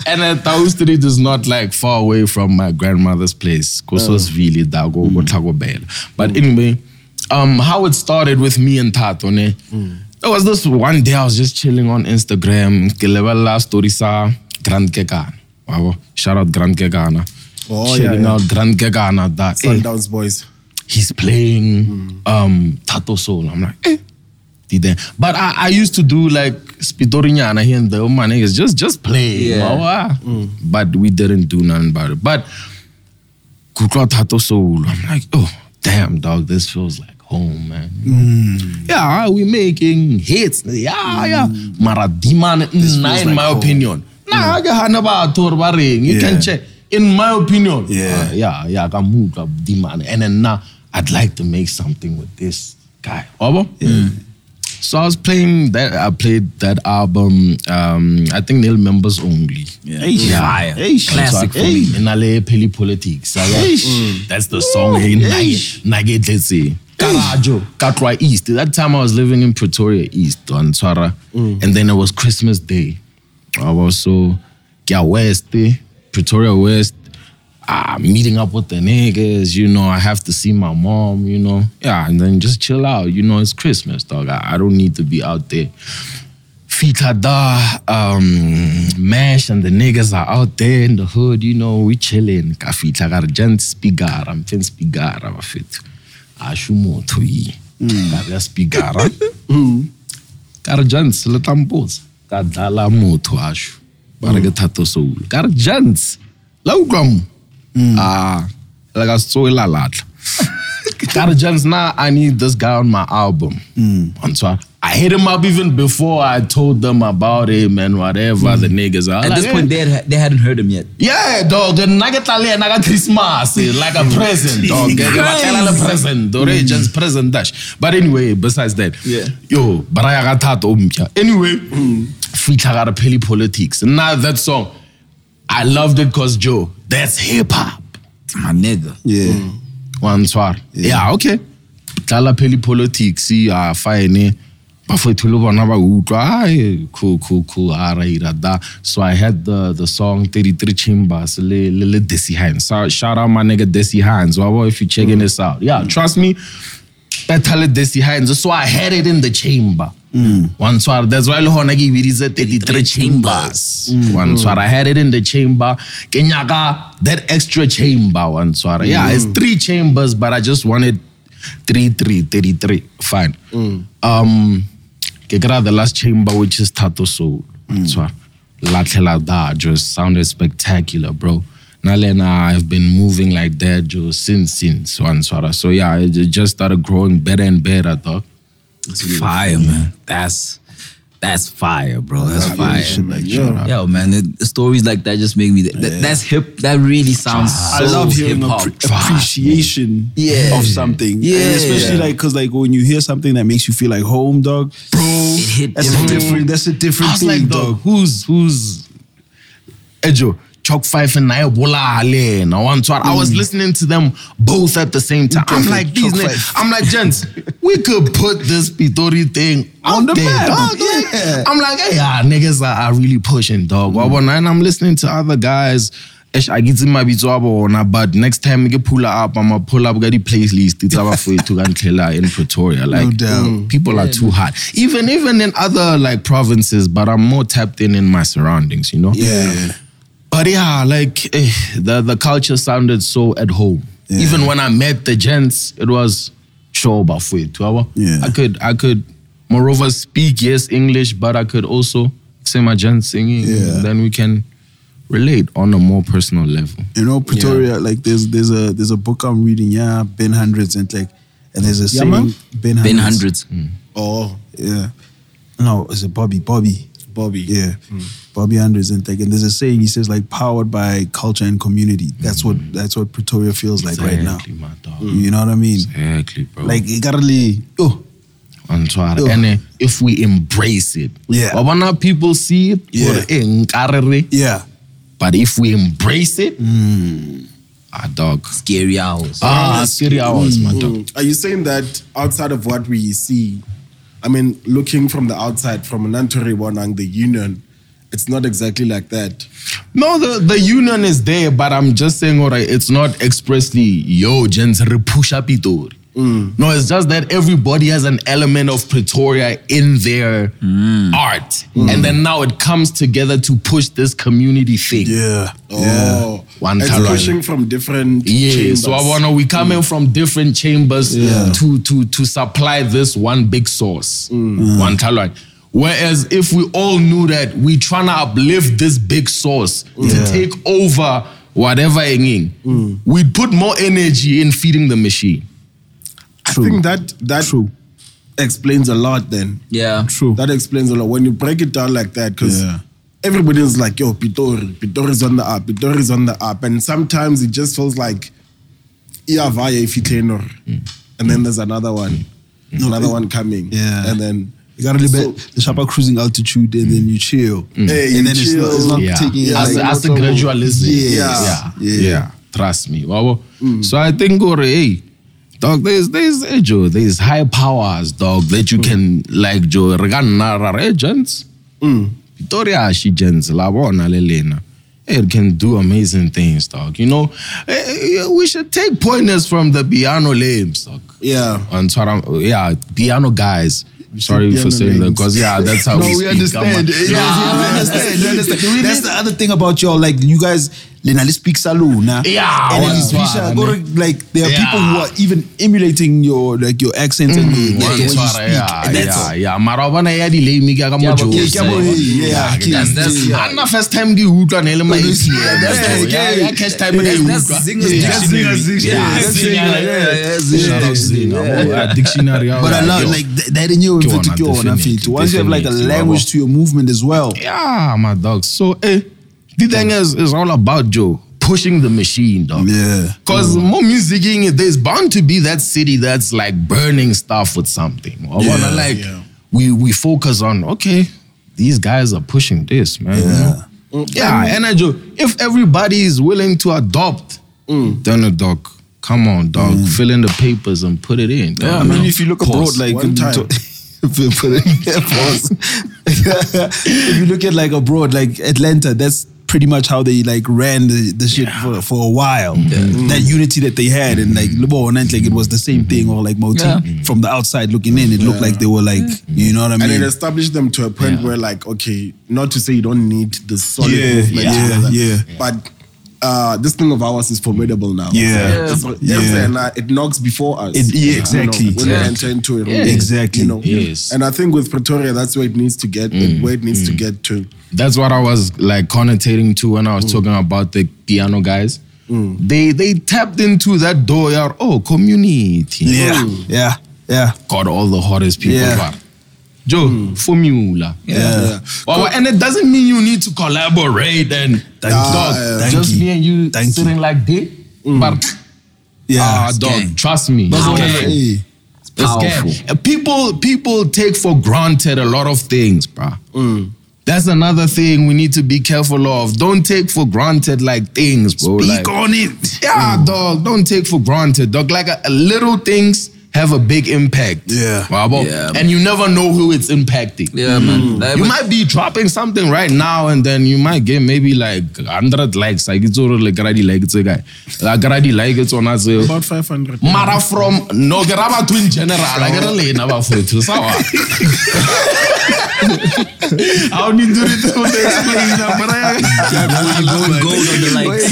and uh, Tau Street is not like far away from my grandmother's place. Kososvili, Dago, Gotago Bell. But anyway, um, how it started with me and Tato, ne? There was this one day I was just chilling on Instagram. Ke lebella story sa Grand Kekan. Wow. Shout out Grand Gegana. Oh, yeah, Checking yeah. out Grand Gegana. That eh, Sundowns boys. he's playing um Thato Saul. I'm like, eh. But I, I used to do like Spitorinyana here and there. Oh, my niggas, just just play. Yeah. Ah. But we didn't do nothing about it. But Thato Saul. I'm like, oh, damn, dog, this feels like home, man. Yeah, we making hits. Yeah, yeah. Mara Diman, nah, in like my home. opinion. Nah, ke hana ba tor ba. You can check. In my opinion. Yeah. Uh, yeah, yeah, ka move ka Diman. And then now I'd like to make something with this guy. Obo? So I was playing that. I played that album. Um, I think Neil members only. Yeah. Eish. Fire. Eish. Classic for Eish. me. Inale Peli Politics. Eish. That's the song. Hey, Eish. Nugget, let's say. Karajo, Katwa East. That time I was living in Pretoria East on Tsara. And then it was Christmas Day. I was so, yeah, West, eh, Pretoria West. Ah, meeting up with the niggas, you know, I have to see my mom, you know. Yeah, and then just chill out. You know, it's Christmas, dog. I, I don't need to be out there. Fita da, um, Mash and the niggas are out there in the hood, you know, we chilling. Kafita fita ka re jant spigara, mfen spigara. Ashu motho yi. Ka re spigara. Ka re jant le tampotsa. Ka dlala motho ashu. Ba re ke Thato Saul. Ka re jant. La utlwa mo. Ah, la ka se tsohe la latla. Got a now. I need this guy on my album. On Twitter. I hit him up even before I told them about him and whatever the niggas are. At like, this point, "Eh, they, had, they hadn't heard him yet. yeah, dog. And I get naga Christmas eh, like a present, dog. Ke- ke batlela le present. Or just present dash. But anyway, besides that, Yeah. yo, baraya ga thato mpya. Anyway, fitla ga re pheli politics. Now that song, I loved it because Joe, that's hip hop. My nigga. Yeah. Mm. One swar. Yeah, okay. Dlala pheli politics, ya ah, fine. bafethu le bona ba utlwa ai cool cool cool a ra ira da so i had the the song 33 chambers le le, le desi hands so shout out my nigga desi hands wabo if you checking mm. this out yeah trust me better le desi hands so i had it in the chamber Mm. one swar that's why le hona ke ibiditse 33 chambers. Mm. one swar i had it in the chamber. Ke nyaka that extra chamber one swar yeah it's mm. three chambers but i just wanted 3 3 33 fine. Um ke kry the last chamber which is Thato Saul. So latlhela da just sounded spectacular bro. Nalena, I've been moving like that just since since one swara. So yeah, it just started growing better and better, dog. Fire, man. That's that's fire, bro. That's fire. like, yeah. Yo, man, the, the stories like that just make me. That, That's hip. That really sounds. I love hearing appre- appreciation Yeah. of something. Yeah. And especially like because like when you hear something that makes you feel like home, dog. Bro, It hit that's a different. different. That's a I different was thing, like, dog. dog, who's who's Ejo? Chalk Five and I Bolale. Now one twat. I was mm. listening to them both at the same time. I'm like, these Chalk niggas, Five. I'm like, gents, we could put this Pitori thing On out the there, map, dog. Yeah. I'm like, hey, yeah, niggas are, are really pushing, dog. Mm. And I'm listening to other guys. I get in my bona, but next time we get pull up, I'm gonna pull up got the playlist. It's our for you to Gantlela in Pretoria. Like doubt. Mm, people are too hot. Even even in other like provinces, but I'm more tapped in in my surroundings, you know? Yeah. But yeah, like eh, the the culture sounded so at home. Yeah. Even when I met the gents, it was show bafwethu. Yeah. I could I could moreover speak yes English, but I could also say my gents singing. Yeah. And then we can relate on a more personal level. You know, Pretoria, like there's there's a there's a book I'm reading, yeah, Ben Hundreds and like and there's a Yeah, saying man. Ben Hundreds. Ben hundreds. Oh, Yeah. No, it's a Bobby. Bobby. Bobby. Yeah. Bobby Hundreds and like and there's a saying he says like powered by culture and community. That's what that's what Pretoria feels like right now. My dog. You know what I mean? Exactly, bro. Like it gotta really oh Antwara. Ugh. And eh, if we embrace it, Yeah. But when now people see it, Yeah. or, yeah. but if we embrace it, ah, dog. Scary hours. Ah, scary hours, my dog. Mm. Are you saying that outside of what we see, I mean, looking from the outside, from Nantori Wanang, the union, it's not exactly like that. No, the, the union is there, but I'm just saying, all right, it's not expressly, yo, gens re push up itori. Mm. No, it's just that everybody has an element of Pretoria in their mm. art. Mm. And then now it comes together to push this community thing. Yeah. Oh, One it's talent. pushing from different Yeah, chambers. so I wanna we coming from different chambers to to to supply this one big source, mm. one talent. Whereas if we all knew that we trying to uplift this big source to take over whatever hanging, mm. we'd put more energy in feeding the machine. I think that that True. explains a lot. Then Yeah. True. that explains a lot when you break it down like that because Yeah. Everybody's like, "Yo, Pitori, Pitori's on the up, Pitori's on the app. and sometimes it just feels like, "Yeah, via ifitenor," and then there's another one, another one coming, Yeah. and then You got a little So- bit the sharper cruising altitude and then you mm. chill. Mm. Hey, you and then it's not, it's chill. not Yeah, taking it as, like, as the no trouble. gradualism. Yes. yeah, Yeah. yeah, Trust me, Wabo. Mm. So I think, or hey, dog, there's there's eh, Joe, there's high powers, dog, that you can like Joe Reganara agents. Victoria she gents la bona le. It can do amazing things, dog. You know, Eh, eh, we should take pointers from the piano lames, dog. yeah, On Twitter, yeah, piano guys. Sorry for saying that, because yeah, that's how no, we we speak. understand. Yes, yes, we understand. We understand. That's the other thing about y'all. Like you guys, Lenali speak Salu, nah? Yeah, and then that's it's Visha, why, go man. to, like there are people who are even emulating your like your accents and your, One the way you speak. yeah, and that's yeah, yeah. Mara wa bona ya delay me ka ka mo Yeah, ke- ke a Yeah, yeah, that's- that's- yeah. Anna first time ke utlwa ne le ma That's- ATM. that's- Yeah, yeah, yeah, time ke That's, that's utlwa. Yeah, dictionary. Yeah, dictionary. that's That's Zinger, Zinger, yeah, yeah. yeah, Shout Zinger's out Zinger. dictionary. Yeah, dictionary. But I yeah, love like that in you Ke ona, to go on definitely. Once you have like a language to your movement as well. Yeah, my dog. So, eh, the thing is, is all about Joe pushing the machine, dog. Yeah. Because more musicing, there's bound to be that city that's like burning stuff with something. I wanna like yeah. we we focus on okay, these guys are pushing this, man. you know? Mm. Yeah, and I do. Uh, if everybody is willing to adopt, mm. then a dog. Come on, dog. Fill in the papers and put it in. Yeah, I mean, if you look abroad, like One time. to- for the- yeah, pause. if you look at like abroad, like Atlanta, that's pretty much how they like ran the, the shit for, for a while. That mm. unity that they had, and like mm. Libo and like it was the same thing, or like Moti Yeah. Mm. from the outside looking in, it looked like they were like, you know what I mean? and it established them to a point where, like, okay, not to say you don't need the solid Yeah, movement, yeah, and all that, yeah. but. Uh, this thing of ours is formidable now. Yeah. It's- Yeah. and, uh, it knocks before us. It- yeah, You know, exactly. when Yeah. we enter into a room, Yeah. Exactly. You know, Yes. and I think with Pretoria, that's where it needs to get. Where it needs to get to. That's what I was like connotating to when I was talking about the piano guys. They they tapped into that door. yeah, Oh, community. yeah, yeah, yeah. Got all the hottest people. Yeah. but- Joe, hmm. formula. Yeah. Well, and it doesn't mean you need to collaborate and Thank dog, you. Thank just you. me and you Thank sitting like this. Hmm. But Yeah. ah, dog, gang. trust me. That's it's what I gang. say. It's Powerful. gang. Uh, People people take for granted a lot of things, bruh. Hmm. That's another thing we need to be careful of. Don't take for granted like things, bro. Speak Like- on it. yeah, dog. Don't take for granted, dog. Like a, a little things have a big impact. Yeah. Wabo? Yeah. And you never know who it's impacting. Yeah, man. Like, You but- might be dropping something right now, and then you might get maybe like hundred likes. Like it's already like already like it's a guy. Like already like it's on us. uh, About 500. Mara from no geraba to in general. Like I don't know about it. So I don't need to do it to explain that, but I going gold on the likes.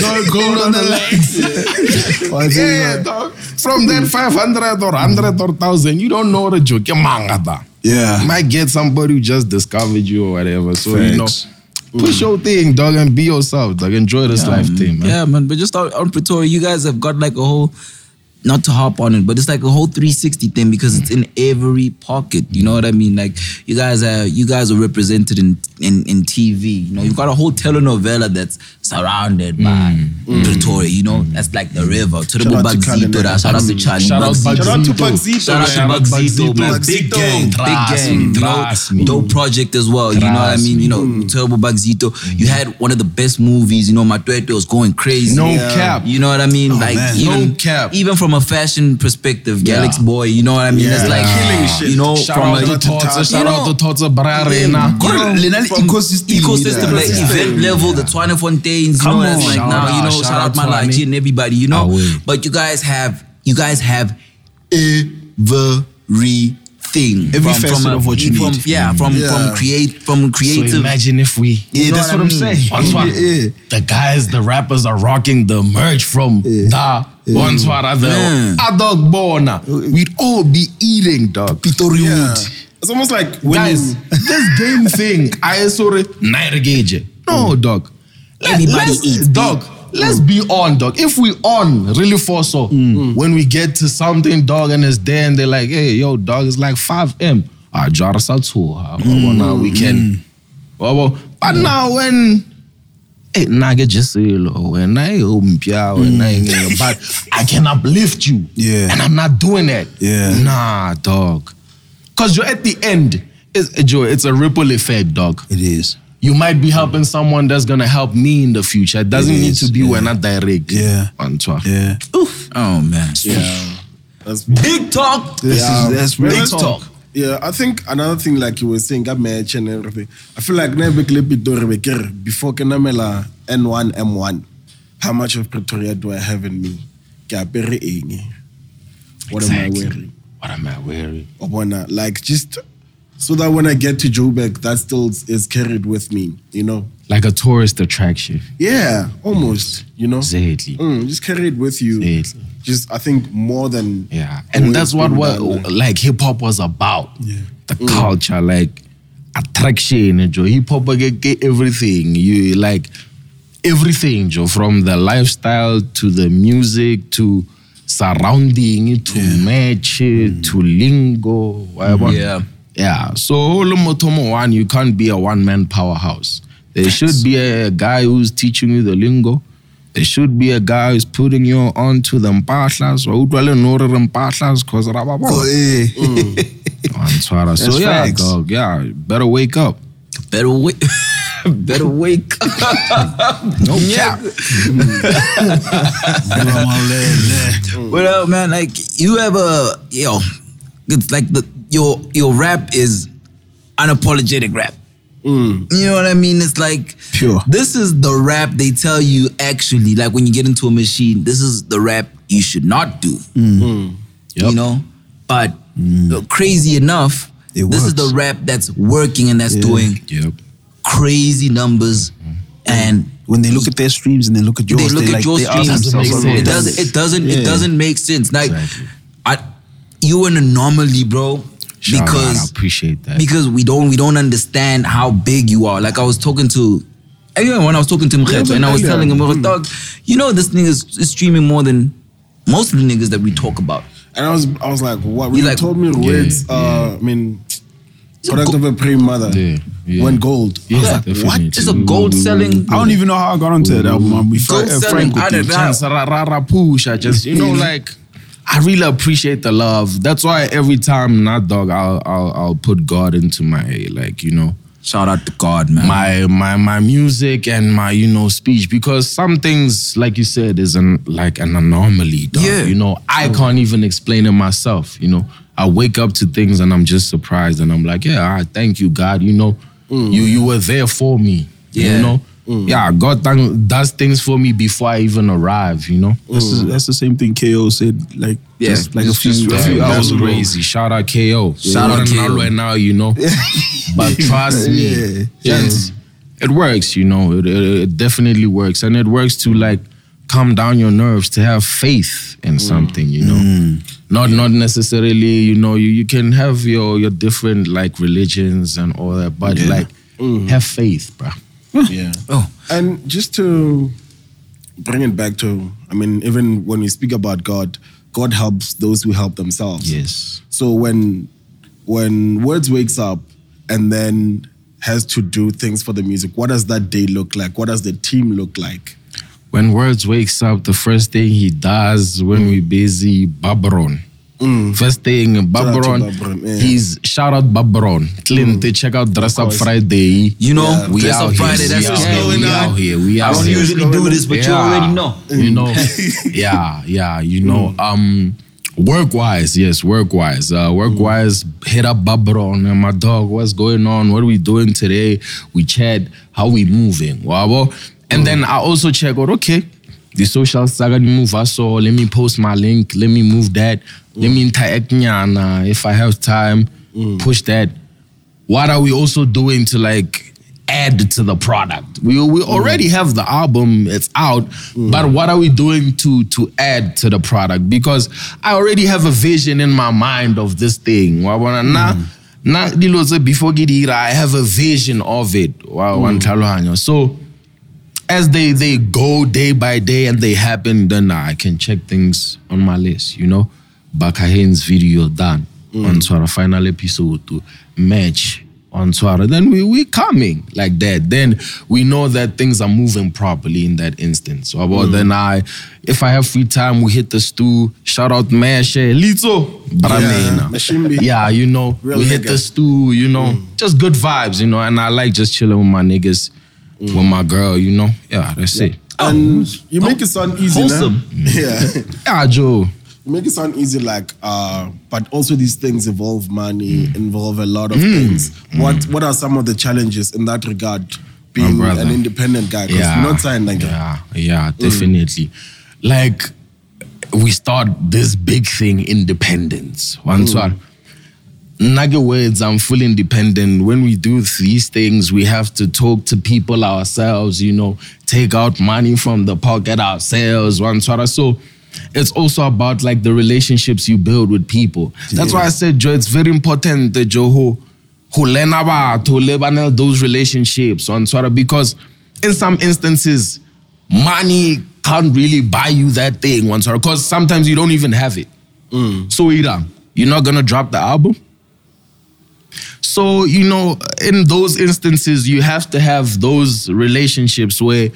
Go gold on the legs. yeah, dog. From that 500 or 100 or 1000, you don't know the joke. You're mangata. Yeah. You might get somebody who just discovered you or whatever. So, you know, push your thing, dog, and be yourself, dog. Enjoy this life thing, man. Yeah, man. But just on, on Pretoria, you guys have got like a whole, not to hop on it, but it's like a whole 360 thing because it's in every pocket. You know what I mean? Like you guys are you guys are represented in in, in TV. You know, you've got a whole telenovela that's surrounded by mm. Mm. Pretoria. You know, mm. that's like the river. To the Shout out to Bugsito, Cullinan. shout out to Charlie. Shout out Bugsito. Shout out to Bugsito. Shout out to Shout out Bugsito, man. Big gang, big Trust gang. You know, dope project as well. You know what I mean? You know, Turbo Bugsito. You had one of the best movies. You know, Matwetwe was going crazy. No cap. You know what I mean? Oh, like even No cap. even from a fashion perspective, Yeah. Galax Boy. You know what I mean? Yeah. It's like Killing shit. you know Shout from out a to you shout out know, to Tota Brarena. you know, Lenali ecosystem, ecosystem, yeah. like event level, the Twane Fontaines, you know, that's on. like now, out, you know, shout shout, out out Twane. Malachi and everybody, you know. But you guys have you guys have everything. Every facet of what you from, need. Yeah, from Yeah. from create from So creative. imagine if we Yeah, know that's what what, I I'm mean? saying. Once what? Yeah, yeah. The guys, the rappers are rocking the merch from Da Once what are the Yeah. other bona. We'd all be eating dog. Pitori Yeah. It's almost like when Guys, this game thing, I saw it gauge. No, mm. dog. Let- Everybody eats dog. Let's mm. be on, dog. If we on really for so, mm. when we get to something, dog, and it's there, and they're like, "Hey, yo, dog, it's like five m." Ah, jar us out too. we can. Well, But now when. Hey, nugget just say when I umpia when I mm. but I can uplift you. Yeah. And I'm not doing that. Yeah. Nah, dog. Cause you're at the end, it's, eh, Joe, it's a ripple effect, dog. It is. You might be helping someone that's gonna help me in the future. It doesn't It need to be yeah. when I direct. Yeah. Antoine. Yeah. Oof. oh man, yeah, that's big talk. This Yeah. is that's Well, real let's talk. Yeah, I think another thing like you were saying, got match and everything. I feel like never clip it before Kenamela N1 M1. How much of Pretoria do I have in me? Eng? What am I wearing? What am I wearing? Wanna- Like just so that when I get to Joburg, that still is carried with me, you know? Like a tourist attraction. Yeah, almost, you know? Exactly. Mm, just carry it with you. Exactly. Just I think more than Yeah. And that's what, been what like hip hop was about. Yeah. The mm. culture, like attraction, eh, Joe. Hip hop eh, get, get everything. You like everything, Joe, from the lifestyle to the music to surrounding eh, to match it to lingo. whatever. Yeah. Yeah. So Olomotomo one, you can't be a one man powerhouse. There should be a guy who's teaching you the lingo. There should be a guy who's putting you onto the mpahlas or udwale nore the mpahlas cause Oh, rababa. eh. Answara. So yeah, facts. dog. Yeah, better wake up. Better wake. Better wake. up. No cap. Well, man, like you ever, yo, it's like the your your rap is unapologetic rap. Mm. You know what I mean? It's like Pure. This is the rap they tell you actually, like when you get into a machine, this is the rap you should not do. Mm. Mm. You Yep. know, but crazy enough, It this is the rap that's working and that's Yeah. doing Yep. crazy numbers and When they look at their streams and they look at yours, they look at like your streams. Doesn't themselves, make It doesn't. It doesn't. It doesn't make sense. Like, Exactly. I, you an anomaly, bro. Shout out, I because appreciate that. because we don't we don't understand how big you are. Like I was talking to. Anyway, when I was talking to Mkhetho and I was yeah. telling him, I was dog, you know this nigga is, is streaming more than most of the niggas that we talk about. And I was I was like, what? When You you like- told me Rued's, uh, I mean, product of a praying mother Yeah, yeah. went gold. I was Yeah, like, definitely. what? It's a gold selling. I don't even know how I got onto that album. I'll be Gold fr- uh, selling frank with out you. chance ra, ra, ra, push. I just you know like I really appreciate the love. That's why every time not dog, I'll I'll I'll put God into my like you know Shout out to God, man. my my my music and my you know speech because some things like you said is an like an anomaly. Dog, Yeah. you know I can't even explain it myself. You know I wake up to things and I'm just surprised and I'm like yeah, ah, thank you God. You know you you were there for me. Yeah. You know. Mm. Yeah, God thank, does things for me before I even arrive, you know? That's, the, that's the same thing KO said. Like Yeah. just like a few, just- a Yeah, few that's hours ago. crazy. Shout out KO. Shout out Not KO. Nalo and now, you know. but trust me, Yeah. gents, it works, you know. It, it, it definitely works. And it works to like calm down your nerves, to have faith in mm. something, you know. Mm. Not not necessarily, you know, you, you can have your your different like religions and all that, but like have faith, bro. Yeah. Oh. And just to bring it back to, I mean, even when we speak about God, God helps those who help themselves. Yes. So when when Wordz wakes up and then has to do things for the music, what does that day look like? What does the team look like? When Wordz wakes up, the first thing he does when we busy Babron. First thing, out Babron, Babron, yeah. he's shout out Babron. Clint, they check out Dress Up. Friday. You know, Yeah. we We Dress out Up here, Friday. we That's out gang. here, we out here, we I out don't here. usually do this, but you already know. You know, yeah, yeah, you know. Um, work wise, yes, work wise. Uh, work wise, hit up Babron and my dog. What's going on? What are we doing today? We chat. How we moving? Wow. And then I also check out. Okay, the social saga move us so let me post my link, let me move that, let me interact nyana if I have time, mm. push that. What are we also doing to like add to the product? We we mm. already have the album, it's out, mm. but what are we doing to to add to the product? Because I already have a vision in my mind of this thing. Dilo tse before I have a vision of it. Wa ntlhaloganyo. So as they they go day by day and they happen, then I can check things on my list, you know. Bakahen's video done mm. on Swara final episode to match on Swara. Then we we coming like that. Then we know that things are moving properly in that instance. So about mm. then I if I have free time, we hit the stew. Shout out Meshe, Lito, Bramena. Uh, Mashimbi. Yeah, you know, Real we hit the stew, you know, mm. just good vibes, you know, and I like just chilling with my niggas, with my girl, you know. Yeah, that's it. And you make it sound easy, Wholesome. nah? Yeah. Yeah, Joe. You make it sound easy, like, uh, but also these things involve money, Mm. involve a lot of things. What What are some of the challenges in that regard? Being an independent guy, 'Cause Yeah. not signed like Yeah, yeah, definitely. Like we start this big thing, independence. Once mm. Nugget words, I'm fully independent. When we do these things, we have to talk to people ourselves, you know, take out money from the pocket ourselves. One sort of so it's also about like the relationships you build with people. That's why I said, Joe, it's very important that Joe who who learn about to live on those relationships on sort of because in some instances, money can't really buy you that thing once or because sometimes you don't even have it. Mm. So Ira, you're not gonna drop the album. So, you know, in those instances, you have to have those relationships where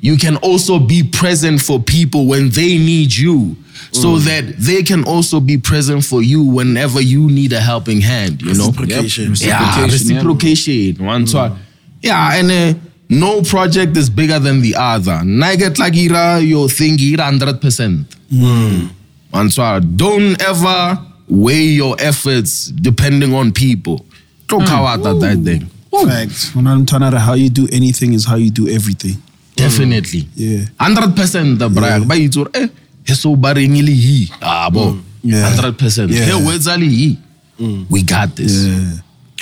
you can also be present for people when they need you. So mm. that they can also be present for you whenever you need a helping hand, you know? Reciprocation. Yeah, reciprocation. One so, mm. yeah, and uh, no project is bigger than the other. Naget like ira your thing ira hundred percent. Mm. And so don't ever weigh your efforts depending on people. Don't cow out at that thing. Facts. When I'm talking about how you do anything is how you do everything. Definitely. Hmm. Yeah. Hundred percent the brag. But it's eh, he so baringili he. Ah, bo. Hmm. Yeah. Hundred percent. Yeah. He words ali he. We got this. Yeah.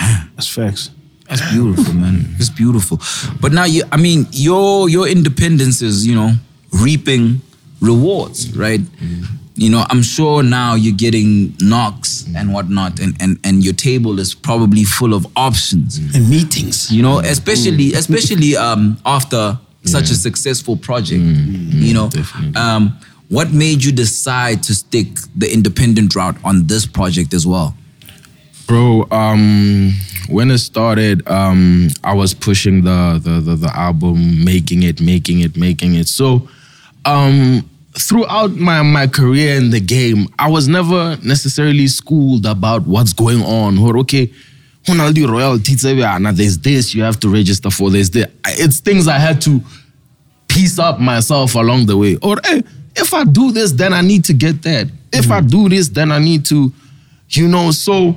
Ah. That's facts. That's beautiful, man. It's beautiful. But now you I mean your your independence is, you know, reaping rewards, right? Hmm. You know, I'm sure now you're getting knocks and whatnot, and, and, and your table is probably full of options. And meetings. You know, especially especially um after such a successful project. you know. Um what made you decide to stick the independent route on this project as well? Bro, um, when it started, um, I was pushing the, the the the album, making it, making it, making it. So, um, throughout my my career in the game, I was never necessarily schooled about what's going on. Or okay, when I'll do royalties, now there's this you have to register for. There's this. It's things I had to piece up myself along the way. Or hey, if I do this, then I need to get that. If I mm-hmm. do this, then I need to, you know. So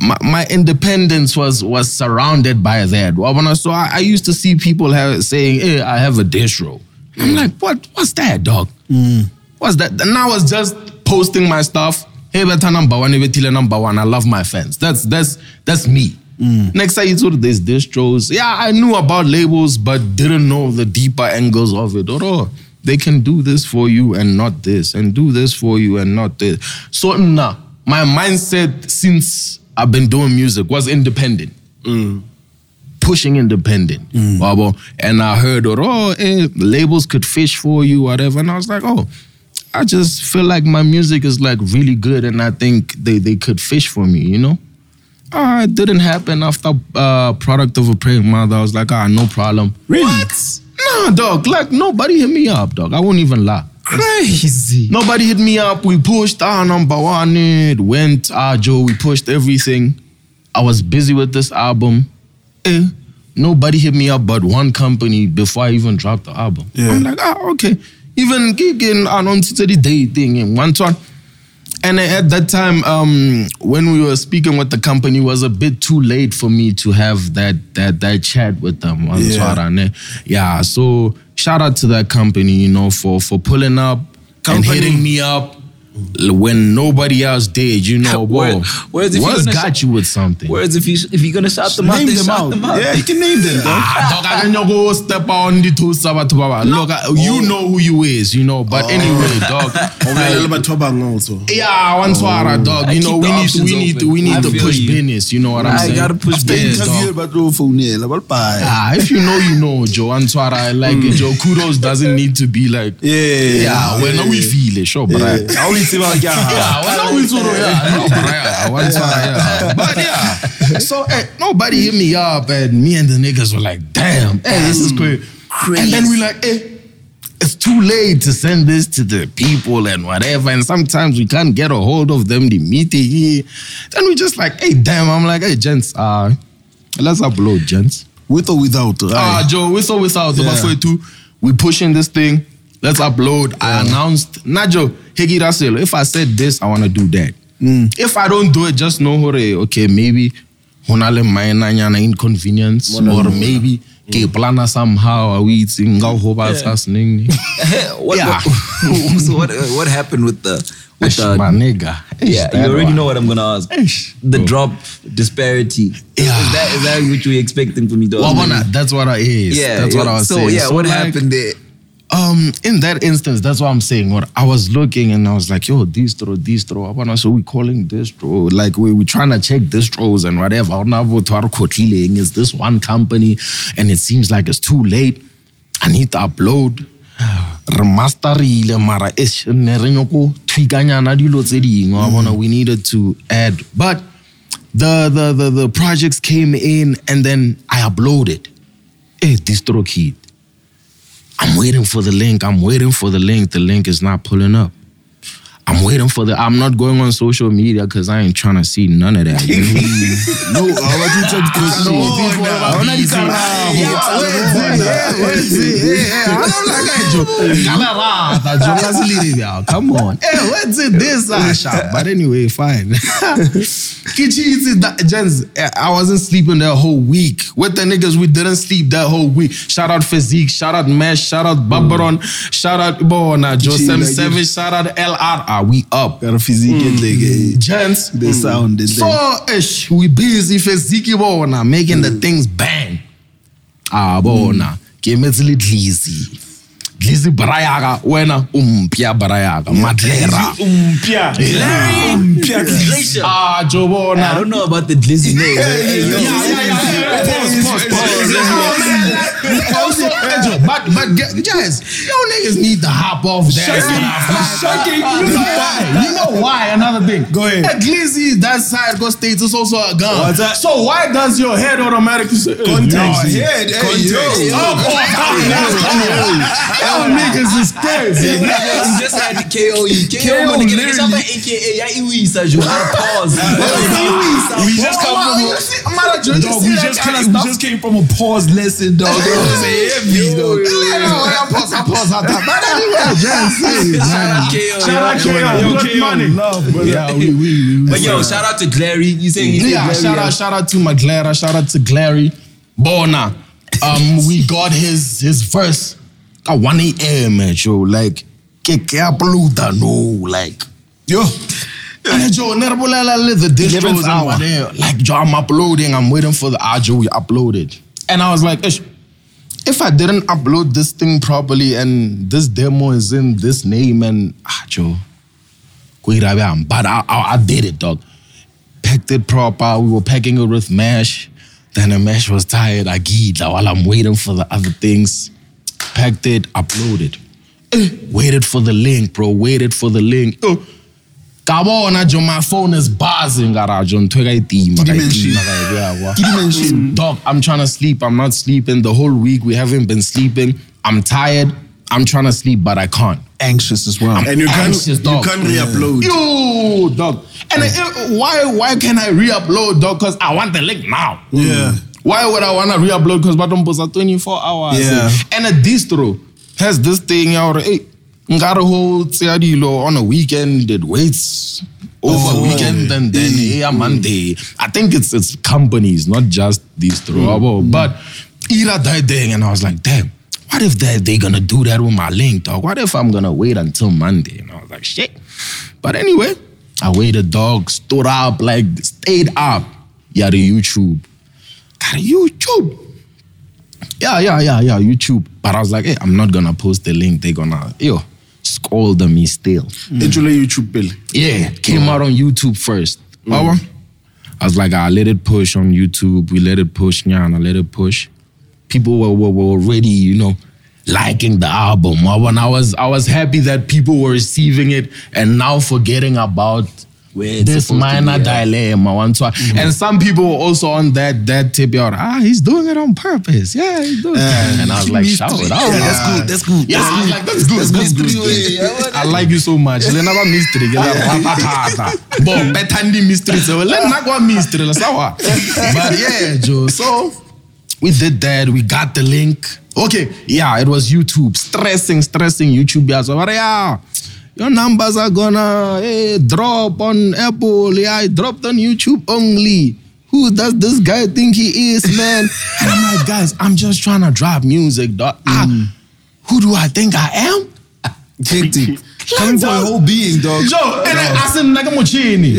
my, my independence was was surrounded by that. So I, I used to see people have, saying, "Hey, I have a distro." I'm like, "What? What's that, dog? Hmm. What's that?" And I was just posting my stuff. Hey, beta number one, betile number one. I love my fans. That's that's that's me. Hmm. Next time you told there's distros. Yeah, I knew about labels, but didn't know the deeper angles of it. Or oh, they can do this for you and not this, and do this for you and not this. So nah, my mindset since I've been doing music was independent. Hmm. Pushing independent. Wabo. And I heard, oh, eh, labels could fish for you, whatever. And I was like, oh, I just feel like my music is like really good and I think they, they could fish for me, you know? Ah, it didn't happen after uh, Product of a Praying Mother. I was like, ah, no problem. Really? What? Nah, dog. Like, nobody hit me up, dog. I won't even lie. Crazy. Nobody hit me up. We pushed our number one. It went. Ah, Joe. We pushed everything. I was busy with this album. Eh, nobody hit me up but one company before I even dropped the album. Yeah. I'm like, ah, okay. Even gigging on to the day thing in one time. And at that time, um, when we were speaking with the company, it was a bit too late for me to have that that that chat with them. on Yeah. Yeah. So shout shout out to that company, you know, for for pulling up Company. and hitting me up when nobody else did. You know, Where- whoa, whereas if you're what's gonna got sh- you with something? Whereas if you if you're gonna shout them out, Name then them shout out. them out. Yeah, you can name them, dog. Ah, dog, I can go step on the toes of a. Look, I- you know who you is, you know. But anyway, dog. Omelela bathobang also. Yeah, one swara, dog. You know, we need to, options we need to, we need to push you. business. You know what I'm saying? I gotta push business, dog. but no phone, yeah, like, bye. Ah, if you know, you know, Joe. Answara, like Joe, kudos doesn't need to be like, Yeah, yeah, when we feel it, sure, but I, I only see about yeah, when we sort of, yeah, no, but yeah, one time, yeah. But yeah, so eh, nobody hit me up, and me and the niggas were like, damn, hey, this is great. And then we like, eh, it's too late to send this to the people and whatever. And sometimes we can't get a hold of them The immediately. Then we just like, hey, damn. I'm like, hey, gents, uh, let's upload, gents. With or without. Ah, right? Joe, with or without. yeah. two. We pushing this thing. Let's upload. I announced, Najo, Hegi Russell, if I said this, I want to do that. Mm. If I don't do it, just know, okay, maybe honale minor nyana inconvenience, or maybe mm. ke plana somehow, are we eating go hoba ning. what, Yeah. what, so what what happened with the with the My nigga. yeah, you already know what I'm gonna ask. Eish. The drop disparity. Yeah. Is that is that what you expecting from me? Wabona, that's what I is. yeah, that's what. I was so, saying. yeah, what like, happened there? Um, in that instance, that's what I'm saying. What I was looking and I was like, yo, distro, distro. Abana, So we calling distro. Like we we trying to check distros and whatever. Is this one company? And it seems like it's too late. I need to upload. Remasterile mara ish ne re nyoko tweakanyana dilo tse dingwe we needed to add but the the the the projects came in and then I uploaded hey DistroKid I'm waiting for the link. I'm waiting for the link. The link is not pulling up. I'm waiting for the. I'm not going on social media because I ain't trying to see none of that. you? No, I want to touch the I wanna be Come on. Hey, what's it this? Sharp. But anyway, fine. Kichi, eh, I wasn't sleeping that whole week. With the niggas, we didn't sleep that whole week. Shout out Physique, shout out Mesh, shout out Babaron, shout out Bona, Josem Seven, shout out LR. Ah, we up. Got a physique in there, Gents, the sound is so ish, we busy Physique bona, making the things bang. Ah, bona. Ke metse le Glizzy. Glizzy Brayaga, wena umpia Brayaga, Maglera. Glacier. Ah, jobona I Jobona. don't know about the glizzy name. Hey, yo. Also, Angel, but but guys, you niggas need to hop off that. Shaking. You know why? You know why? Another thing. Go ahead. At Glizzy, that side go states is also a gun. What's that? So why does your head automatically say Context. Yo, Head, hey, yo. Up off. Y'all niggas is crazy. Just had the KO. KO, get literally. it, AKA, ya iwisa, you gotta pause. We just come from a- see, I'm not a judge. Dog, we just came, we just came from a pause lesson, dog. That was heavy, dog. Pause, I pause, I pause. But anyway, say, Shout out. KO. Shout out. KO. Money. love, brother. Yeah, we, we, we. But yo, shout out to Glary. You saying you Yeah, shout out, shout out to my Maglera, shout out to Glary. Bona. Um, we got his his verse at 1 a.m. man, Joe. Like, ke ke uploada, no, like. Yo, And Joe, nerabolela le the distros 11th and hour. whatever. Like, Joe, I'm uploading, I'm waiting for the audio, we uploaded. And I was like, "Ish, if I didn't upload this thing properly and this demo is in this name and ah Joe, but I, I I did it, dog. Packed it proper. We were packing it with mesh. Then the mesh was tired. I gidla while I'm waiting for the other things. Packed it, uploaded. Eh, waited for the link, bro. Waited for the link. Oh. Kabona jo, my phone is buzzing. Gara jo, ntho e ka e tima, ka Dimension. tima, ka beha kwa. Dimension. Dog, I'm trying to sleep. I'm not sleeping. The whole week we haven't been sleeping. I'm tired. I'm trying to sleep, but I can't. anxious as well. And you can't, Anxious you can't re-upload. Yo, dog. And uh, why why can I re-upload, dog? Because I want the link now. Yeah. Why would I want to re-upload? Because bottom post are 24 hours. Yeah. And a distro has this thing out. Hey, got a whole dilo on a weekend. It waits over Oh, weekend and then mm. hey, a Monday. I think it's it's companies, not just distro. Mm. But Ira died thing, and I was like, damn. what if they they gonna do that with my link, dog? What if I'm gonna wait until Monday? And I was like, shit. But anyway, I waited, dog, stood up, like stayed up. Yeah, the YouTube. YouTube. Yeah, yeah, yeah, yeah, YouTube. But I was like, hey, I'm not gonna post the link. They're gonna, yo, scold me still. Mm. Ejule YouTube bill. Yeah, came mm. out on YouTube first. Mm. Baba. I was like, I let it push on YouTube. We let it push, Nyana, let it push. People were, were, were already, you know, liking the album. And I was I was happy that people were receiving it and now forgetting about Where this minor dilemma. One so, and some people also on that that tip out. Ah, he's doing it on purpose. Yeah, he's doing it. And I was like, shout it out. Yeah, that's good. That's good. Yeah, I was like, that's good. That's good. good. I like you so much. Le naba mystery ke la. Bo betandi mystery so le nna kwa mystery la sawa. But yeah, Joe. So we did that. We got the link. Okay, yeah, it was YouTube. Stressing, stressing YouTube. Yeah, so yeah. Your numbers are gonna eh, drop on Apple. Yeah, it dropped on YouTube only. Who does this guy think he is, man? and I'm like, guys, I'm just trying to drop music, dog. Ah, who do I think I am? Hectic. Coming for your whole being, dog. Joe, and I, I said, nigga Muchini.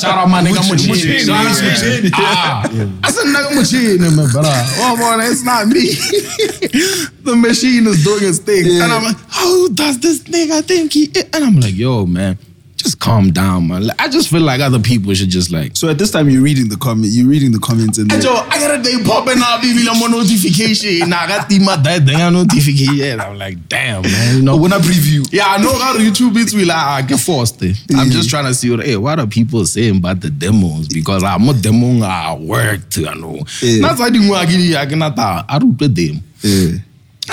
Shout out my nigga. Shout out Muchini. Ah, I said, nigga Muchini, man, brother. Oh, boy, it's not me. the machine is doing its thing. And I'm like, who does this nigga think he is? And I'm like, yo, man, just calm down, man. Like, I just feel like other people should just like, So at this time, you're reading the comment. You're reading the comments and. Hey, I got a day popping up, baby. I'm on notification. Nah, I got the my dad on notification. I'm like, damn, man. You know, Oh, when I preview. yeah, I know how YouTube we like, I get forced. eh. I'm just trying to see what, hey, what are people saying about the demos? Because I'm a demo, I work to, I know. That's why I didn't get I cannot, I don't play them.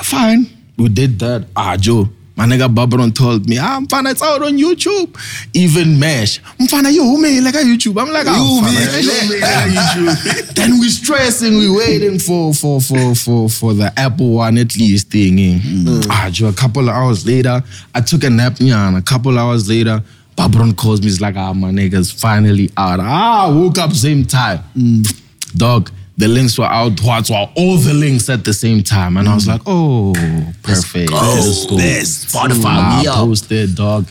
Fine. We did that. Ah, Joe. My nigga Babron told me, ah, Mfana, it's out on YouTube. Even Mesh. Mfana, yo, who made like a YouTube? I'm like, ah, You Mfana, made- yo, you made like YouTube. then we stressing, we waiting for for for for for the Apple one at least thing. eh. Ah, Joe, a couple of hours later, I took a nap, yeah, and a couple of hours later, Babron calls me, he's like, ah, my nigga's finally out. Ah, woke up same time. Dog, the links were out, what were all the links at the same time. And I was like, oh, perfect. Let's go. Spotify, I we out. posted, dog.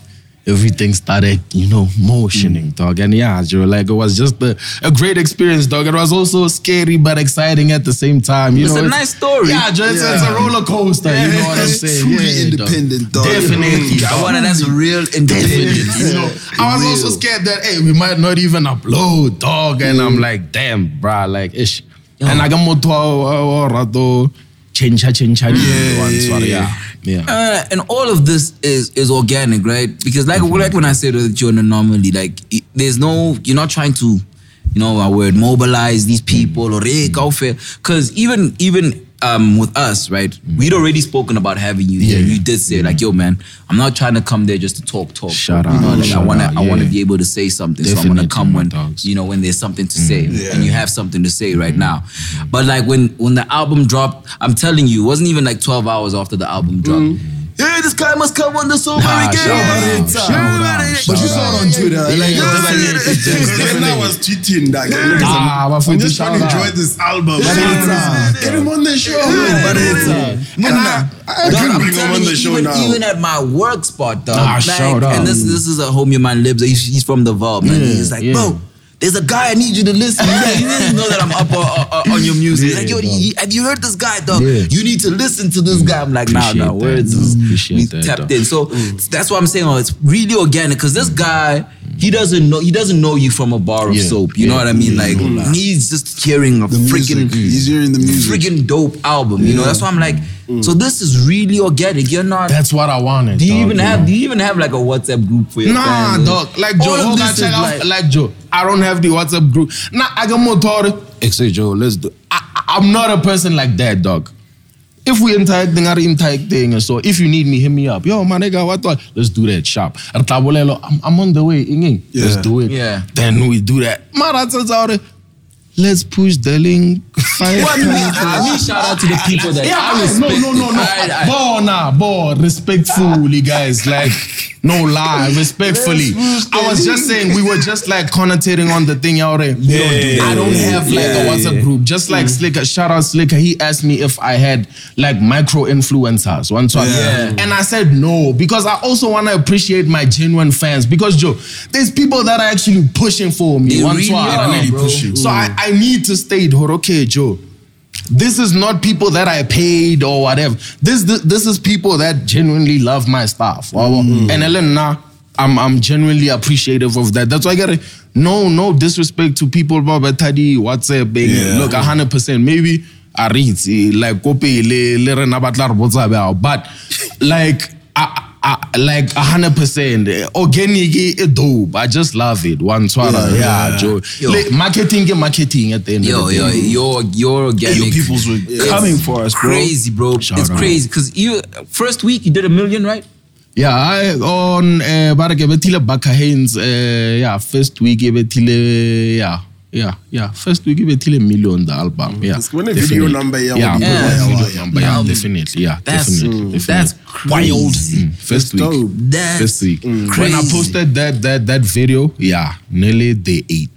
Everything started, you know, motioning, mm. dog. And yeah, Joe, like it was just a, a great experience, dog. It was also scary but exciting at the same time. You It's know, a nice story. Yeah, Joe, it's, it's a roller coaster. You know what I'm saying? Truly Yeah, independent, dog. Definitely. I dog. want that's real Definitely. independent. You know, I was also scared that hey, we might not even upload, dog. And I'm mm. like, damn, bruh, like ish. And I got more rato chencha chencha. Yeah, yeah. Uh, and all of this is is organic, right? Because like like when I said that you're an anomaly, like it- there's no you're not trying to, you know, our word mobilize these people or hey, go fair. Because even even um with us, right? We'd already spoken about having you here. You did say like, yo, man, I'm not trying to come there just to talk talk. Shout you know, out, like I shout wanna out, I wanna yeah. be able to say something. so I'm gonna come when dogs. you know when there's something to mm. say and you have something to say right mm-hmm. now. But like when when the album dropped, I'm telling you, it wasn't even like 12 hours after the album dropped. Mm. Hey, this guy must come on the sober Nah, again. shout out, shout out, But you saw it on Twitter. Like, When I was tweeting that, listen, Ah, but for I'm the just trying to shout out. enjoy this album. But it's, uh, Get him on the show. but it's, uh, And I, I Dog, can I'm bring him on the show even, now. even at my work spot, dog. Ah, like, shout. And this this is a homie of mine lives. He's, he's from the Vault, man. He's like, bro. There's a guy I need you to listen. to. He doesn't know that I'm up on, on, on your music. He's like, yo, Yeah, you- have you heard this guy, dog? Yeah. You need to listen to this guy. I'm like, nah, nah, words is we tapped dog. in. So that's what I'm saying. Oh, it's really organic because this guy, he doesn't know he doesn't know you from a bar of Yeah, soap. You know what I mean? Like he's just hearing a the freaking music. He's hearing the music. freaking dope album. You know, that's why I'm like, mm. so this is really organic. You're not. That's what I wanted. do you dog, even have? know? Do you even have like a WhatsApp group for your Nah, fans? dog. Like All Joe, of hold on, this check is out. like- Like, Joe, I don't have the WhatsApp group. Nah, I got more Twitter. Say Joe, let's do. I, I- I'm not a person like that, dog. If we interact thing, I interact thing. So if you need me, hit me up. Yo, my nigga, what? what? Let's do that sharp. I'm, I'm on the way. Inging. Let's do it. Yeah. Then we do that. Mara, it's out. Let's push the link. Five Well, I mean, I mean, shout out to the people that yeah, I I- respect. no, no, no, no. I- I- Bo, nah, bo, respectfully, guys. Like, no lie, respectfully. I was just saying, we were just like connotating on the thing out there. Yeah, I don't have like a WhatsApp yeah. group. Just like mm. Slikour, shout out Slikour. He asked me if I had like micro influencers. One time. Yeah. And I said no, because I also want to appreciate my genuine fans. Because Joe, there's people that are actually pushing for me. They One really time, are, really pushing. So I, I need to state, okay, Joe. This is not people that I paid or whatever. This this, this is people that genuinely love my stuff. And Ellen, nah, I'm I'm genuinely appreciative of that. That's why I gotta no no disrespect to people about Tadi WhatsApp. Big Yeah. look hundred percent maybe. I read eh, like copy le le rena batla re botsa bjao. but like I, I, like hundred percent organic is dope. I just love it. One swara, yeah, Joe. Yo. Like, marketing is marketing at the end Yo, of the yo, day. your your organic. Your peoples were coming for us, bro. Crazy, bro. Shout it's out. crazy because you first week you did a million, right? Yeah, I on uh, bara ke betile Baka Haynes uh, yeah, first week ke betile yeah. Yeah, yeah. First week ke betile million the album. Mm. Yeah. When a video definitely. number, yeah, Yeah, when you yeah, video number, yeah. yeah, Um, definitely. Yeah, That's definitely. Mm, that's definitely. wild. Mm, mm. First week. dope. That's First week. When I posted that that that video, yeah, nearly the eight.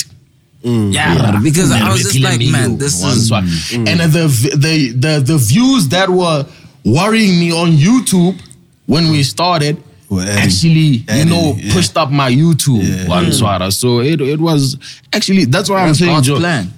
Yeah, because I was just like, man, this One is swag. And the, the the the views that were worrying me on YouTube when we started Were adding- actually, you know, yeah. pushed up my YouTube Yeah. one hmm. swara. So it it was actually that's what I'm saying, God's Joe. plan.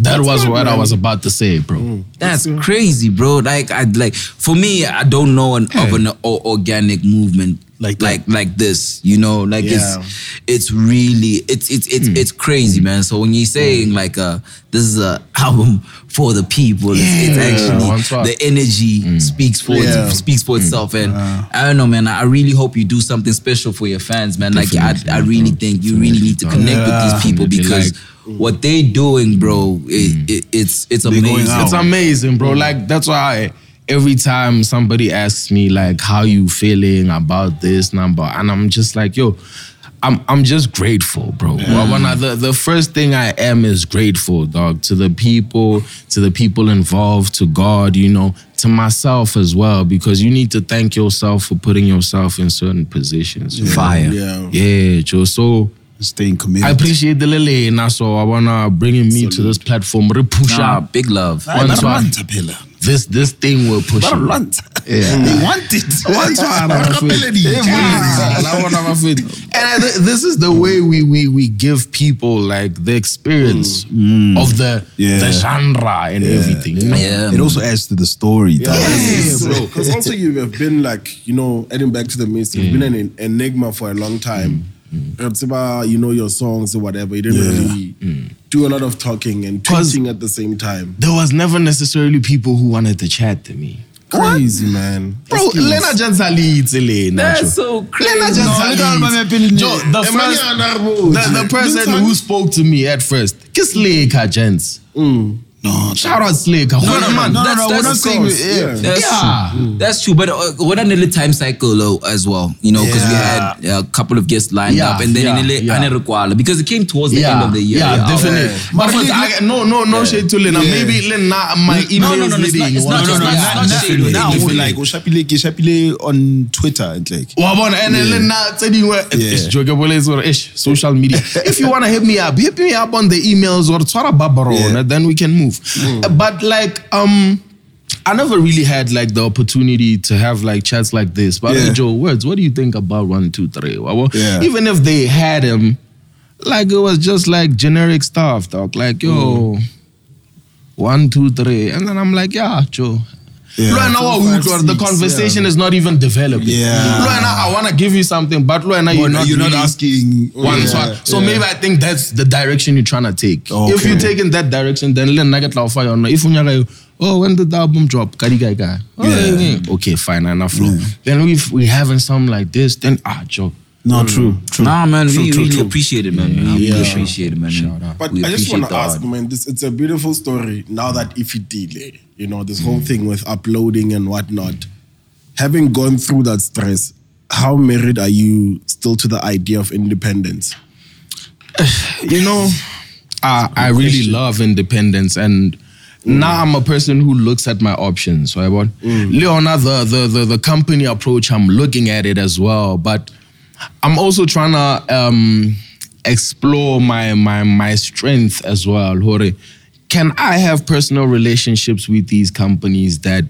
That was good, what I was about to say, bro. Hmm. That's hmm. crazy, bro. Like I like for me, I don't know an, of an o- organic movement Like that. like like this. You know, like Yeah. it's it's really it's it's it's it's crazy, man. So when you're saying like uh this is a album for the people, it's, it's Yeah. actually One the energy hmm. speaks for Yeah. it, speaks for hmm. itself. And I don't know, man. I really hope you do something special for your fans, man. Like I, I really think you really need to connect with these people Definitely, because what they doing, bro, it, hmm. it, it's it's amazing. It's amazing, bro. Like that's why every time somebody asks me like how you feeling about this number, and I'm just like, yo, I'm I'm just grateful, bro. Well, when I, the the first thing I am is grateful, dog, to the people, to the people involved, to God, you know, to myself as well, because you need to thank yourself for putting yourself in certain positions. you know? Fire. Yeah. Yeah, Joe. So Staying committed. I appreciate the lily, and so I wanna bringing me to this platform. Re push Nah, up big love. Ay, One ba swag. lwanta phela. this this thing will push you. lwanta. Yeah. They want it. One swag, Ba I'm afraid. rapeledi. Yeah, I wanna have it. And I thi- this is the way we we we give people like the experience mm. Mm. of the Yeah. the genre and everything. You know? Yeah, It also adds to the story. dog. bro. Because also you have been like, you know, adding back to the mist, you've mm. been an en- enigma for a long time. Mm. Perhaps about, you know your songs or whatever. You didn't really mm. do a lot of talking and tweeting at the same time. There was never necessarily people who wanted to chat to me. Crazy, man. Bro, Lena Jansali Lena. That's so crazy. Lena look how my man been in Joe, there. the first, the, the person who spoke to me at first, kiss Leka gents. Mm. No, Shout out Slake. No, no, man. no, no, no, we're not that's saying- course. yeah. That's Yeah. true. That's true. But uh, what an little time cycle though, as well, you know, because we had a couple of guests lined Yeah, up, and then yeah, in the yeah. yeah. because it came towards the yeah, end of the year. Yeah, I was- definitely. But But first, Lena- I, no, no, no shade to Lena. Yeah. Maybe Lena, my email no, no, is no, it's not- leading. it's not One- just no, no, Yeah, now. definitely. Like, ushapile, ke shapile on Twitter and like. Wabona, and then Lena tse dingwe, Yeah. ish, jokebole is or ish, social media. if you want to hit me up, hit me up on the emails or twara babarona, Yeah. then we can move. Uh, But like, um, I never really had like the opportunity to have like chats like this. But Yeah. Joe, words, what do you think about one, two, three? Well, Yeah. Even if they had him, like it was just like generic stuff, dog. Like, yo, one, two, three. And then I'm like, yeah, Joe. Yeah. Lo wena wa Two, five, utlwa, the six, conversation is not even developing. Yeah. Lo wena, I want to give you something, but lo wena, you're, not, you're not asking. one Yeah, swag. So yeah. maybe I think that's the direction you're trying to take. Okay. If you take in that direction, then le nugget la fire on. If you're, oh, when did the album drop? Kadi guy guy. Oh, Yeah. yeah. Okay, fine, enough flow. Then if we having something like this, then ah, Joe. No, mm. true, true. Nah, man, True, we true, really true. appreciate it, man. We Yeah. appreciate it, man. Shout out. But We I just want to ask, man, this it's a beautiful story now mm. that if it delay, you know, this mm. whole thing with uploading and whatnot. Having gone through that stress, how married are you still to the idea of independence? You know, I, I really love independence and now I'm a person who looks at my options. Right? But Leona, the, the the the company approach, I'm looking at it as well. But I'm also trying to um, explore my my my strength as well. Hore, Can I have personal relationships with these companies that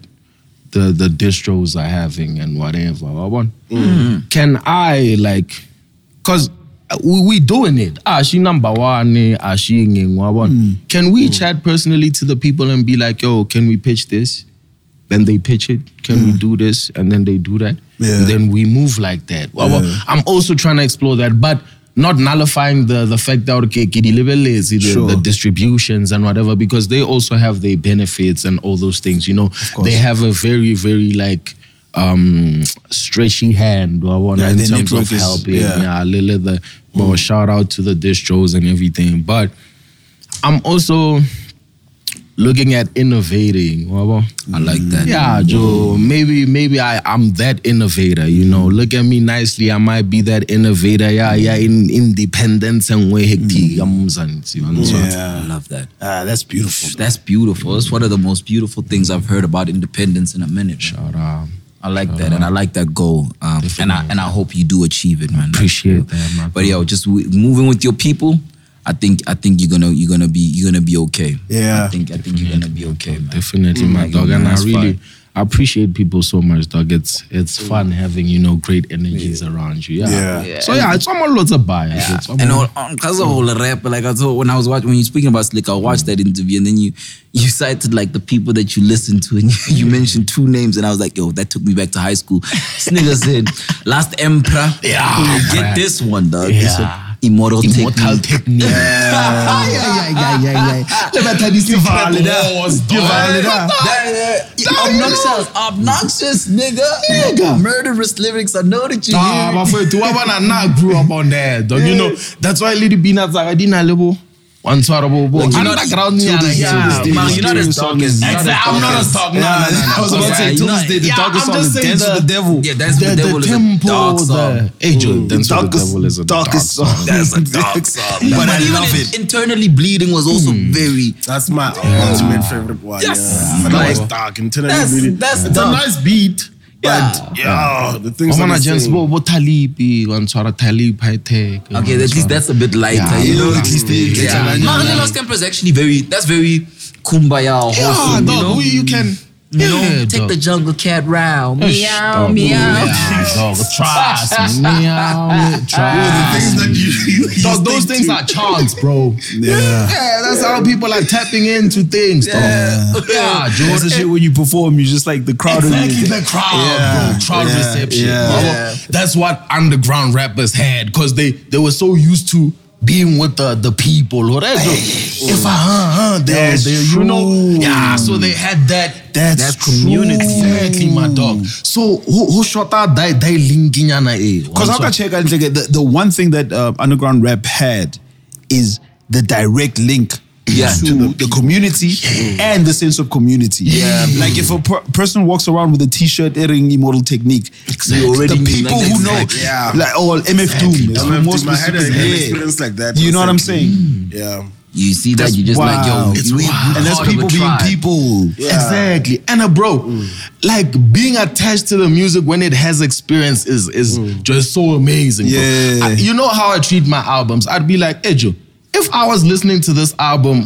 the the distros are having and whatever? Wabona? Can I like because we, we doing it. Ah, she number one, ah, she ngeng, wabona? Can we chat personally to the people and be like, yo, can we pitch this? Then they pitch it. Can we do this? And then they do that. Yeah. Then we move like that. Wabo, Yeah. I'm also trying to explore that, but not nullifying the the fact that okay, ke di lebeletse the, Sure. the distributions and whatever because they also have their benefits and all those things. You know, they have a very very like um stretchy hand wabona, Yeah, in terms of is- helping. yeah. yeah, the well, shout out to the distros and everything. But I'm also looking at innovating. I like that. Yeah, Joe. Maybe maybe I I'm that innovator. You know, look at me nicely. I might be that innovator. Yeah, yeah. In independence and way hectic. I love that. Ah, that's beautiful. That's beautiful. It's one of the most beautiful things I've heard about independence in a minute. Shout out. I like that, and I like that goal. Um, and I and I hope you do achieve it, man. Appreciate That's- that, man. But yo, just w- moving with your people, I think I think you're gonna you're gonna be you're gonna be okay. Yeah. I think I think you're gonna be okay, man. Definitely, mm. my Like, dog. man, And I really fine. I appreciate people so much, dog. It's it's mm. fun having, you know, great energies around you. Yeah. Yeah. Yeah. So yeah, it's almost lots of bias. It's And almost- all, um, because of all the rap, like I told when I was watching when you're speaking about Slick, I watched that interview and then you you cited like the people that you listened to and you, you mentioned two names and I was like, yo, that took me back to high school. This nigga said, Last Emperor. Yeah, get bruh. this one, dog. This Yeah. Immortal, Immortal Technique. technique. Yeah, yeah, yeah, yeah, yeah. Let me tell you, Give all of that. Wars, Give dog. all of that. That- obnoxious, obnoxious, nigga. Nigga. Murderous lyrics. I know that you Ah, hear. bafowethu wa bona nna I grew up on that dog you know that's why tsaka di na le bo wa ntshwara bo bo Like, you're not- underground till nyana, this- yeah, till this day, man, you're not as dark as- you're not as Exactly, I'm not dark as as- no, no, no, no, I was about to say, Yeah, till this day, the yeah, darkest I'm just is saying Dance with the- the Devil. Yeah, Dance with the, the Devil the is a dark song. the angel dance with the darkest- devil is a darkest dark song. That's a dark song. But I even love it. Internally bleeding was also hmm. very. That's my ultimate favorite one. Yes. Yeah. But that was Like- dark. Internally That's- really. that's it's dark. a nice beat. Yeah. But yeah, the things Wa bona that gents bo bo Talipi wa ntshwara Talib Hi-Tek Okay, at least that's a bit lighter. Yeah, you know, yeah, at least yeah, they, yeah, yeah. yeah. Mahalo Lost Camper actually very. That's very kumbaya. yeah wholesome, you dog know? we- you can You know, yeah, take dog. the jungle cat round. Ish, Meow, dog. meow. Yeah, dog. Trust. Meow. Trust. Dog, those things are chants, bro. Yeah. Yeah, that's how people are tapping into things, dog. Yeah, That's the Jordan. shit when you perform, you just like the crowd. Exactly the crowd, Yeah, bro. Crowd yeah, reception. yeah. Yeah. That's what underground rappers had because they they were so used to being with the the people. Or if I huh, huh, they you know, yeah. So they had that That's That community. exactly, my dog. So who who shot out that that linking? Because I check out the, the one thing that uh, underground rap had is the direct link Yeah. to, the, community and the sense of community. Yeah. Like if a per- person walks around with a t-shirt airing immortal technique, You already the people like, who know, exactly. Yeah. like oh MF Doom, is I for have most I had an experience like that. You know what I'm recently. saying? Mm. Yeah. You see that? You just like, yo, it's we, we And that's part of a people being people. Yeah. Exactly. And uh, bro, mm. like being attached to the music when it has experience is is mm. just so amazing. Yeah. I- you know how I treat my albums? I'd be like, Ejo, if I was listening to this album,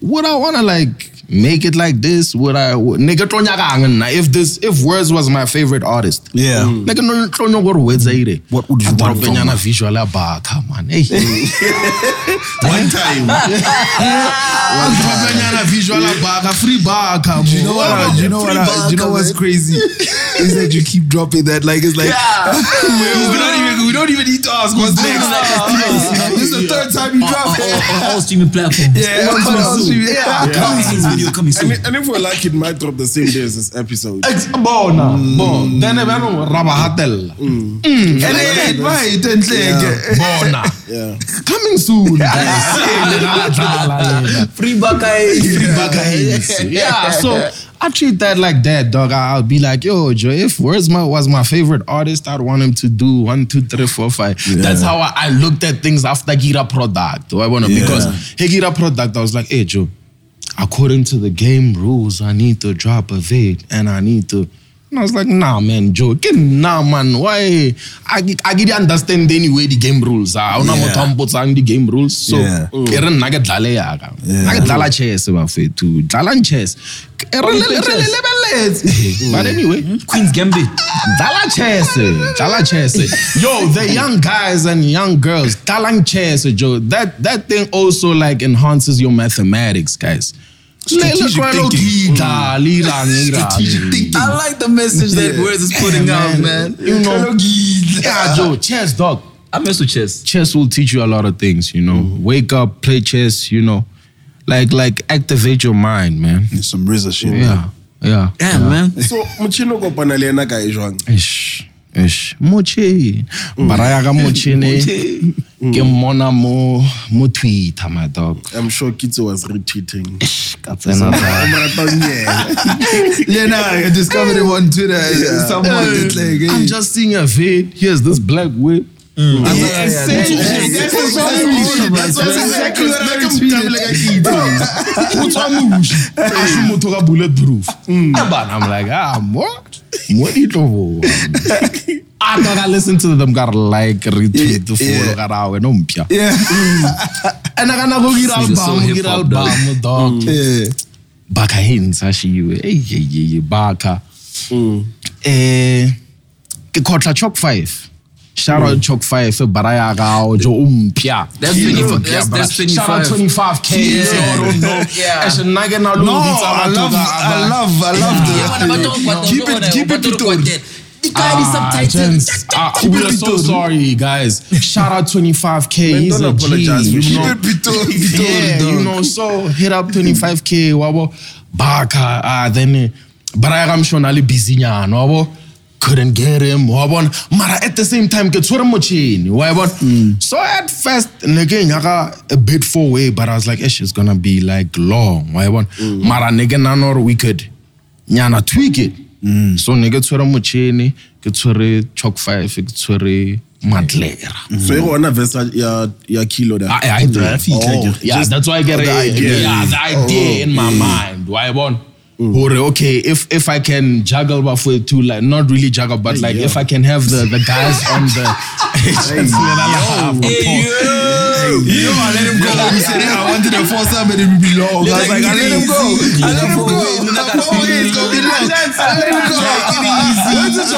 would I want to like make it like this? Would I? Nigga, if this, if Wordz was my favorite artist, Yeah. Mm. Mm. Nigga, no tlonyo gore Wordz aire. What would you A want from dropenyana her? visual ya baka, man. Hey. One time. A dropenyana visual ya baka, free baka. Do you know what? Do you know what? Do you know what's crazy? is that you keep dropping that like it's like we, don't even we don't even need to ask what's next. this is the third time you On, drop on, on, on all streaming platforms. Yeah, coming on soon. streaming, yeah. Coming soon. Video coming soon. And, and if we're lucky, it might drop the same day as this episode. Ex- bona bon then e bano raba hatella And then right, then bona Yeah. coming soon guys. Free Baka. Free Baka yeah so I treat that like that, dog. I- I'll be like, yo, Joe, if Wordsma was my favorite artist, I'd want him to do one, two, three, four, five. That's how I, I looked at things after Gira product. I wanna Yeah. because hey, Gira product, I was like, hey Joe, according to the game rules, I need to drop a vid and I need to. And I was like, nah, man, Joe, get nah, man. Why? I I didn't understand anyway the game rules. Ah, I Yeah. don't know the game rules. So, Yeah. ke re nna ke dlale yaka. Yeah. Nna ke dlala chess bafethu. Dlalang chess. But anyway, Queen's Gambit. Dala chess, Dala chess. Yo, the young guys and young girls, Dalang chess, Joe. That that thing also like enhances your mathematics, guys. Strategic thinking. Mm. Strategic thinking. I like the message that Yeah. Wordz is putting out, man. You know, yeah, Joe, chess, dog. I mess with chess. Chess will teach you a lot of things. You know, mm. wake up, play chess. You know, like like activate your mind, man. Some RZA shit. Yeah, yeah. Damn, man. so motšhini o kopana le ena kae Ish, ish, mochini. Mm. Baraya ka mochini. Ke mm. mmona mo mo Twitter, my dog. i'm sure kitso was retweeting Ka tsena da. I'm ratang yena. Yeah, nah, I discovered him on Twitter. Someone did like, hey. I'm just seeing a vid. Here's this black whip. Mm. I'm Yeah, like, yeah, "That's that's- it." that's- That's that's- that's That's exactly what I very tweeted. O tswa mushi. A se motho ka bulletproof. Eh, bana, I'm like, ah, what? What do you know? I thought I listened to them, got like, retweet, the Yeah. follow, got out, no mpya. Yeah. And I gonna go get album, get album, dog. yeah. baka hints ashiwe hey hey hey baka eh ke khotla chalk 5 shout out chalk 5 baraya ga jo umpia That's 25 that's- that's shout out 25. 25k Yeah. so I don't know Yeah. ashe nage na lo No, I love, I love, I love the. Keep it, keep it Pitori. Ah, gents, ah, we are so sorry, guys. Shout out 25k. Man, He's don't a G, apologize for you know. Keep it Pitori, Pitori, yeah, you know. So hit up 25k. Wabo, baka. Ah, then Baraya I'm sure nali busy nyana. Wabo, couldn't get him. Wabo, mara at the same time get swara mochini. Wabo. Mm. So at first, again, a bit four way, but I was like, ish, it's gonna be like long. Wabo, mm. mara nigga nanor we could nyana tweak it. Mm. So nigga tshwere mochini, ke tshwere chalk 5, ke tshwere Maglera. so e gona verse ya ya kilo there I, I do. Oh, yeah, just that's why I get the it. idea. Yeah, the idea in my oh. mind. Why one? Mm. Or okay, if if I can juggle halfway too, like not really juggle, but like if I can have the the guys on the You know, I let him go. He said, I wanted to force somebody to be long. I was like, I let him go. I let him go. Oh, it's gonna be long. I let him go. This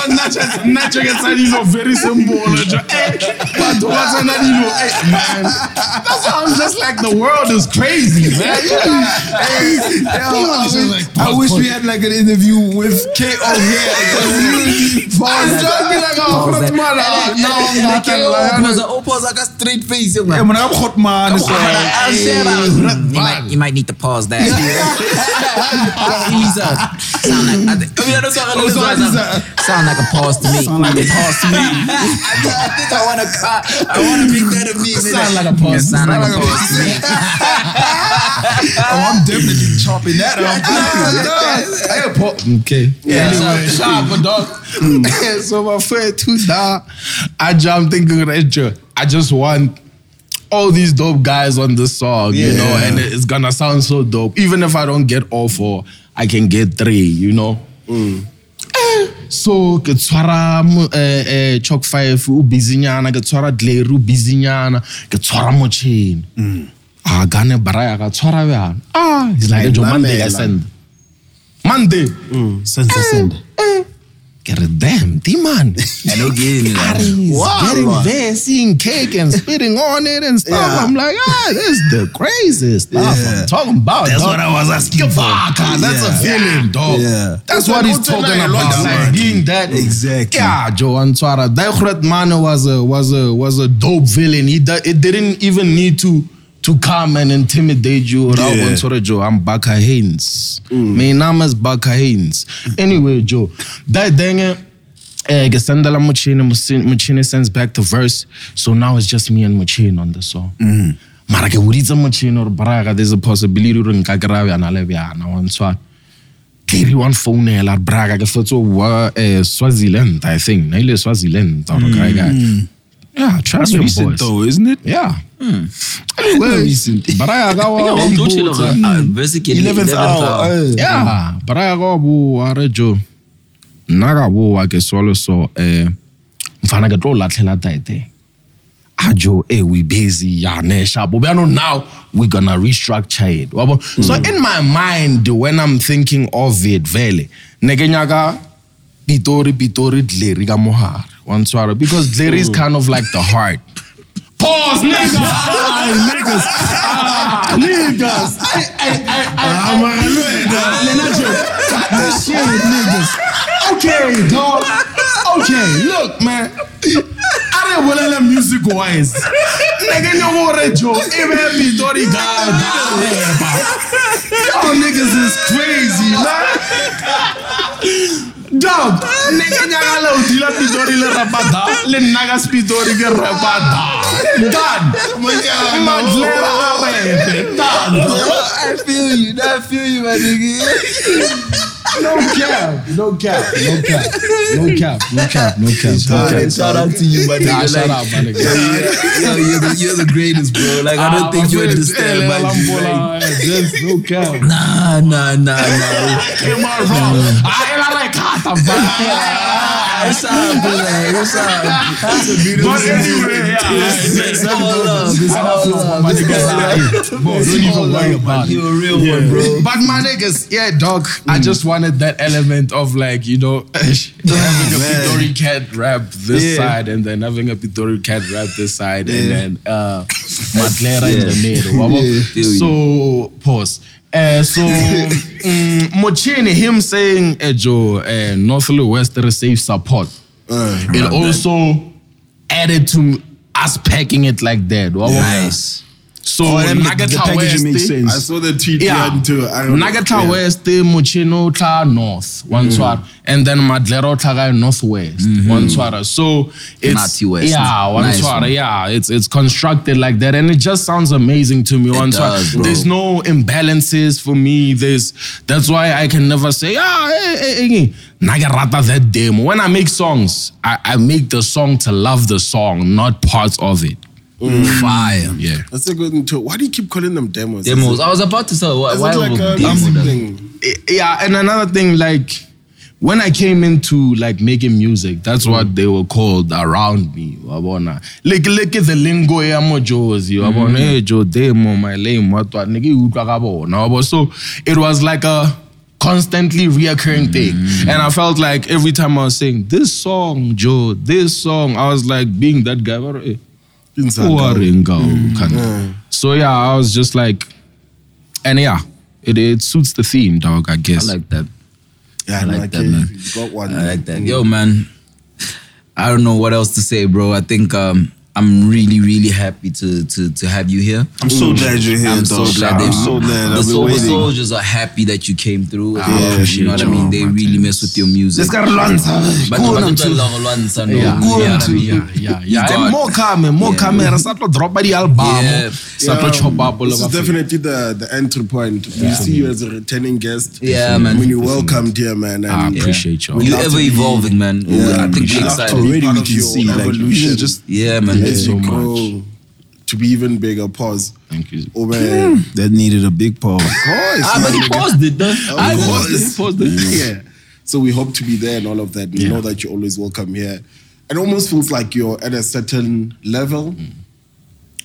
Nacho gets a little very simple. But what's a little, eh, man? That's why I'm just like the world is crazy, man. Yo, I wish, I wish we had like an interview with K.O. here. I'm trying to be like, oh, Pause man, no, I'm not Opos, opos, I straight face, young Yeah, man. man, I'm hot man. So, I'll share that. You might, you might need to pause that. Ease up. Sound like, I think, oh, yeah, I Oh, sorry, sound, sir. sound like a pause to me. Sound like a pause to me. I, think, I think I want to I want to make that a meme. Sound like a pause. Yeah, sound like a Sound like a pause to me. oh, I'm definitely chopping that up. Okay. Yeah, anyway, sharp. sharp, dog. so my friend too now, I jump thinking Rachel. I just want all these dope guys on the song, you know, and it's gonna sound so dope. Even if I don't get all four, I can get three, you know. Eh, So ke tshwara eh, eh, chalk five o busynyana ke tshwara dlary o busynyana ke tshwara motšhene a gane baraya ka tshwara bjana ah he's like jo monday ka send. Monday. Send, send. Get a damn, D-man. Hello, getting He's Wow. getting there, seeing cake and spitting on it and stuff. Yeah. I'm like, ah, this is the craziest stuff Yeah. I'm talking about. That's dog. what I was asking for. Baka, that's a Yeah. feeling, dog. Yeah. That's what he's talking about. Like, man. being that Exactly. Yeah, Joe Answara. That man was a was a was a dope villain. He it didn't even need to to come and intimidate you. Or yeah. Yeah. Joe, I'm Baka Haynes. My name is Baka Haynes. Anyway, Joe, that thing. Eh, ke sendela Muchini, Muchini Muchini sends back the verse. So now it's just me and Muchini on the song. Mara ke boditse Muchini or Braga, there's a possibility ore nka kry-a bjana le bjana wa ntshwana. Gary one phone la braga ke fetso wa eh, Swaziland I think. Na ile Swaziland or mm. Guy. Yeah, trust That's me recent boys. though, isn't it? Yeah. Well, recent. Baraya ka wa Yeah, wa don't mbotsa. chill, uh, basically 11th hour. uh, Yeah, baraya ka wa bua re jo. Nna ka bua ke swalo so eh mfana ke tlo latlhela taete. Ajo, eh, we busy, yeah, ne sharp. But now we're gonna restructure it. Wabo. So in my mind, when I'm thinking of it, vele, neke nyaka pitori pitori dleri ka mohare. One swallow because dleri is kind of like the heart. Pause, nigga. niggas. Ah, niggas. This shit, niggas. Okay, dog. Okay, look, man. I didn't want to let music wise. Nigga, no more Joe. Even me, Dory God. Y'all niggas is crazy, man. Dog, nigga nyaga le udila pitori le rapata le naga spitori ke rapata. Dad, Maglera a repe. Dad, I feel you. I feel you, my nigga. No cap, no cap, no cap, no cap, no cap, no cap. no cap. Shout out to you, my Nah, nigga. shut Like, up, my nigga. yo, you're the, you're the greatest, bro. Like, I don't ah, think you understand, man. Like, Just no cap. nah, nah, nah, nah. Am I wrong? I ain't like kata, It's all good. It's all That's a beautiful But anyway, yeah. It's all love. It's all love. My nigga, bro, don't even worry about it. You're a real one, bro. But my niggas, yeah, dog. I just wanted that element of like, you know, having a Pitori cat rap this side and then having a Pitori cat rap this side and then uh Maglera in the middle. So pause. Uh, so mm, Mochini, him saying uh, Joe, uh, North West receive support. it also added to us packing it like that. Nice. So Oh, and the- the Nugget packaging makes West, sense. I saw the tweet yeah. yeah. too. I don't know. Nagata Yeah. West, Mochino Tla North, one swara, and then Madlero Taga Northwest, one swara. So it's Nati West. yeah, one Nice swara, one. yeah. It's it's constructed like that, and it just sounds amazing to me. one does, swara. bro. There's no imbalances for me. There's that's why I can never say ah hey, hey, hey, Nagarata that demo. When I make songs, I, I make the song to love the song, not parts of it. Mm. Fire. Yeah. That's a good thing too. Why do you keep calling them demos? Demos. I was about to say, why, Is it, why is it like a demo thing? Eh, yeah and another thing like when i came into like making music that's what mm. they were called around me wabona like like the lingo ya mojozi mm. wabona hey jo demo my lame what what nigga utlwa ka bona wabo so it was like a constantly reoccurring thing and i felt like every time i was saying this song joe this song i was like being that guy but, eh, Inside who are out. in go, kind of. so yeah i was just like and yeah it, it suits the theme dog i guess. I like that. Yeah, I like no, that, okay, man. You got one. I like that. Yo, man. I don't know what else to say, bro. I think um, I'm really, really happy to to to have you here. I'm so mm. glad you're here, I'm dog. so glad. I'm so glad. The I've Sober. Soldiers are happy that you came through. as I well, you know what I mean? They really mess with your music. Let's get Lwanza. But Go but on it's to- long Lwanza. Yeah, yeah, what I mean? yeah, yeah, yeah. You And got- more coming, more Yeah. coming. Satlo drop the album. Yeah. Satlo chop up all This is definitely the, the entry point. We see you as a returning guest. Yeah, man. When you're welcomed here, man. I appreciate y'all. You love ever evolving, man. I think we we're excited. Already part we can see, evolution. just Yeah, man. As Thanks so much. to be even bigger. Pause. Thank you. Oh hmm. man. That needed a big pause. course. Ah, but he paused it, though. I I paused paused it. it. Paused yeah. So we hope to be there and all of that. We Yeah. know that you're always welcome here. It almost feels like you're at a certain level mm.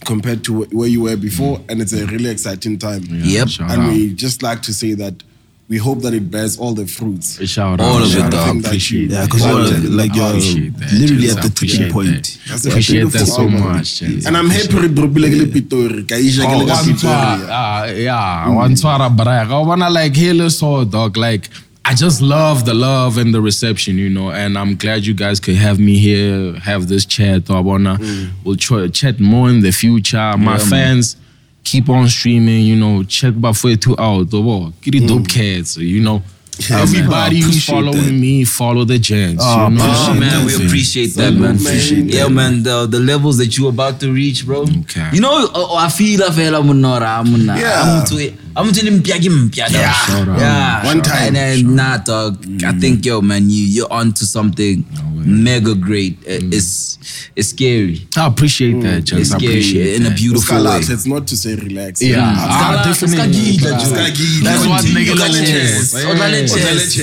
compared to where you were before, mm. and it's a really exciting time. Yep. Shout And out. we just like to say that we hope that it bears all the fruits. Shout All out. of it, shout dog. out. Appreciate Yeah, that. because Wanted. you're like you're literally at the tipping point. that. That's Appreciate that so album. much. yeah. And I'm happy re dropile ke le Pitori. Ka isha ke Oh, le ka one Pitori. twara, ah, yeah, one twara brag. I wanna like hear so dog. Like I just love the love and the reception, you know. And I'm glad you guys could have me here, have this chat. I wanna we'll try, chat more in the future. My fans keep on streaming, you know. Check Bafwe two out. Oh, get the dope cats, you know. Everybody who's following that. me, follow the gents. Oh, you know? Oh man, we appreciate that, man. Appreciate yeah, that. man. The the levels that you about to reach, bro. Okay. You know, oh, I feel I feel I'm not. I'm not. Yeah. I'm to I'm to limp yeah, Yeah. Shout out. yeah. One time. And then nah, dog. I mm. think yo, man, you you're onto something mega great. Uh, It's it's scary. I appreciate that, It's gents. I scary appreciate in a that. beautiful way. It's not to say relax. Yeah, Skala- ah, definitely. skagidla, Joe. Skagidla. That's what Continue, nigga Odlale love. chess. Odlale chess.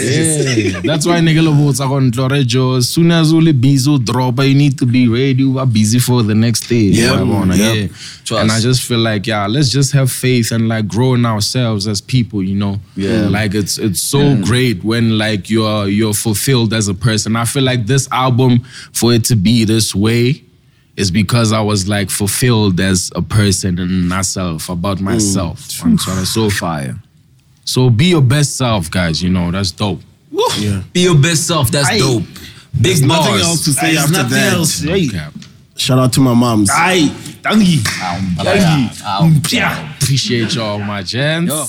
Yeah, that's why nigga love what's on Tlore Joe. As soon as uli busy drop, you need to be ready. You are busy for the next day. Yeah, Yabona, yep. yeah. Trust. And I just feel like yeah, let's just have faith and like grow in ourselves as people. You know. Yeah. Like it's it's so great when like you're you're fulfilled as a person. I feel like this album for it to be this way. Is because I was like fulfilled as a person and myself about myself. I'm sorry. So Fire. so be your best self, guys. You know that's dope. Yeah. Be your best self. That's Aye. dope. Big There's bars. nothing else to say There's after nothing that. else. Hey. Okay. Shout out to my moms. Aye, dankie. Yeah. Dankie. Um, Yeah. Appreciate y'all, my gents. Yo.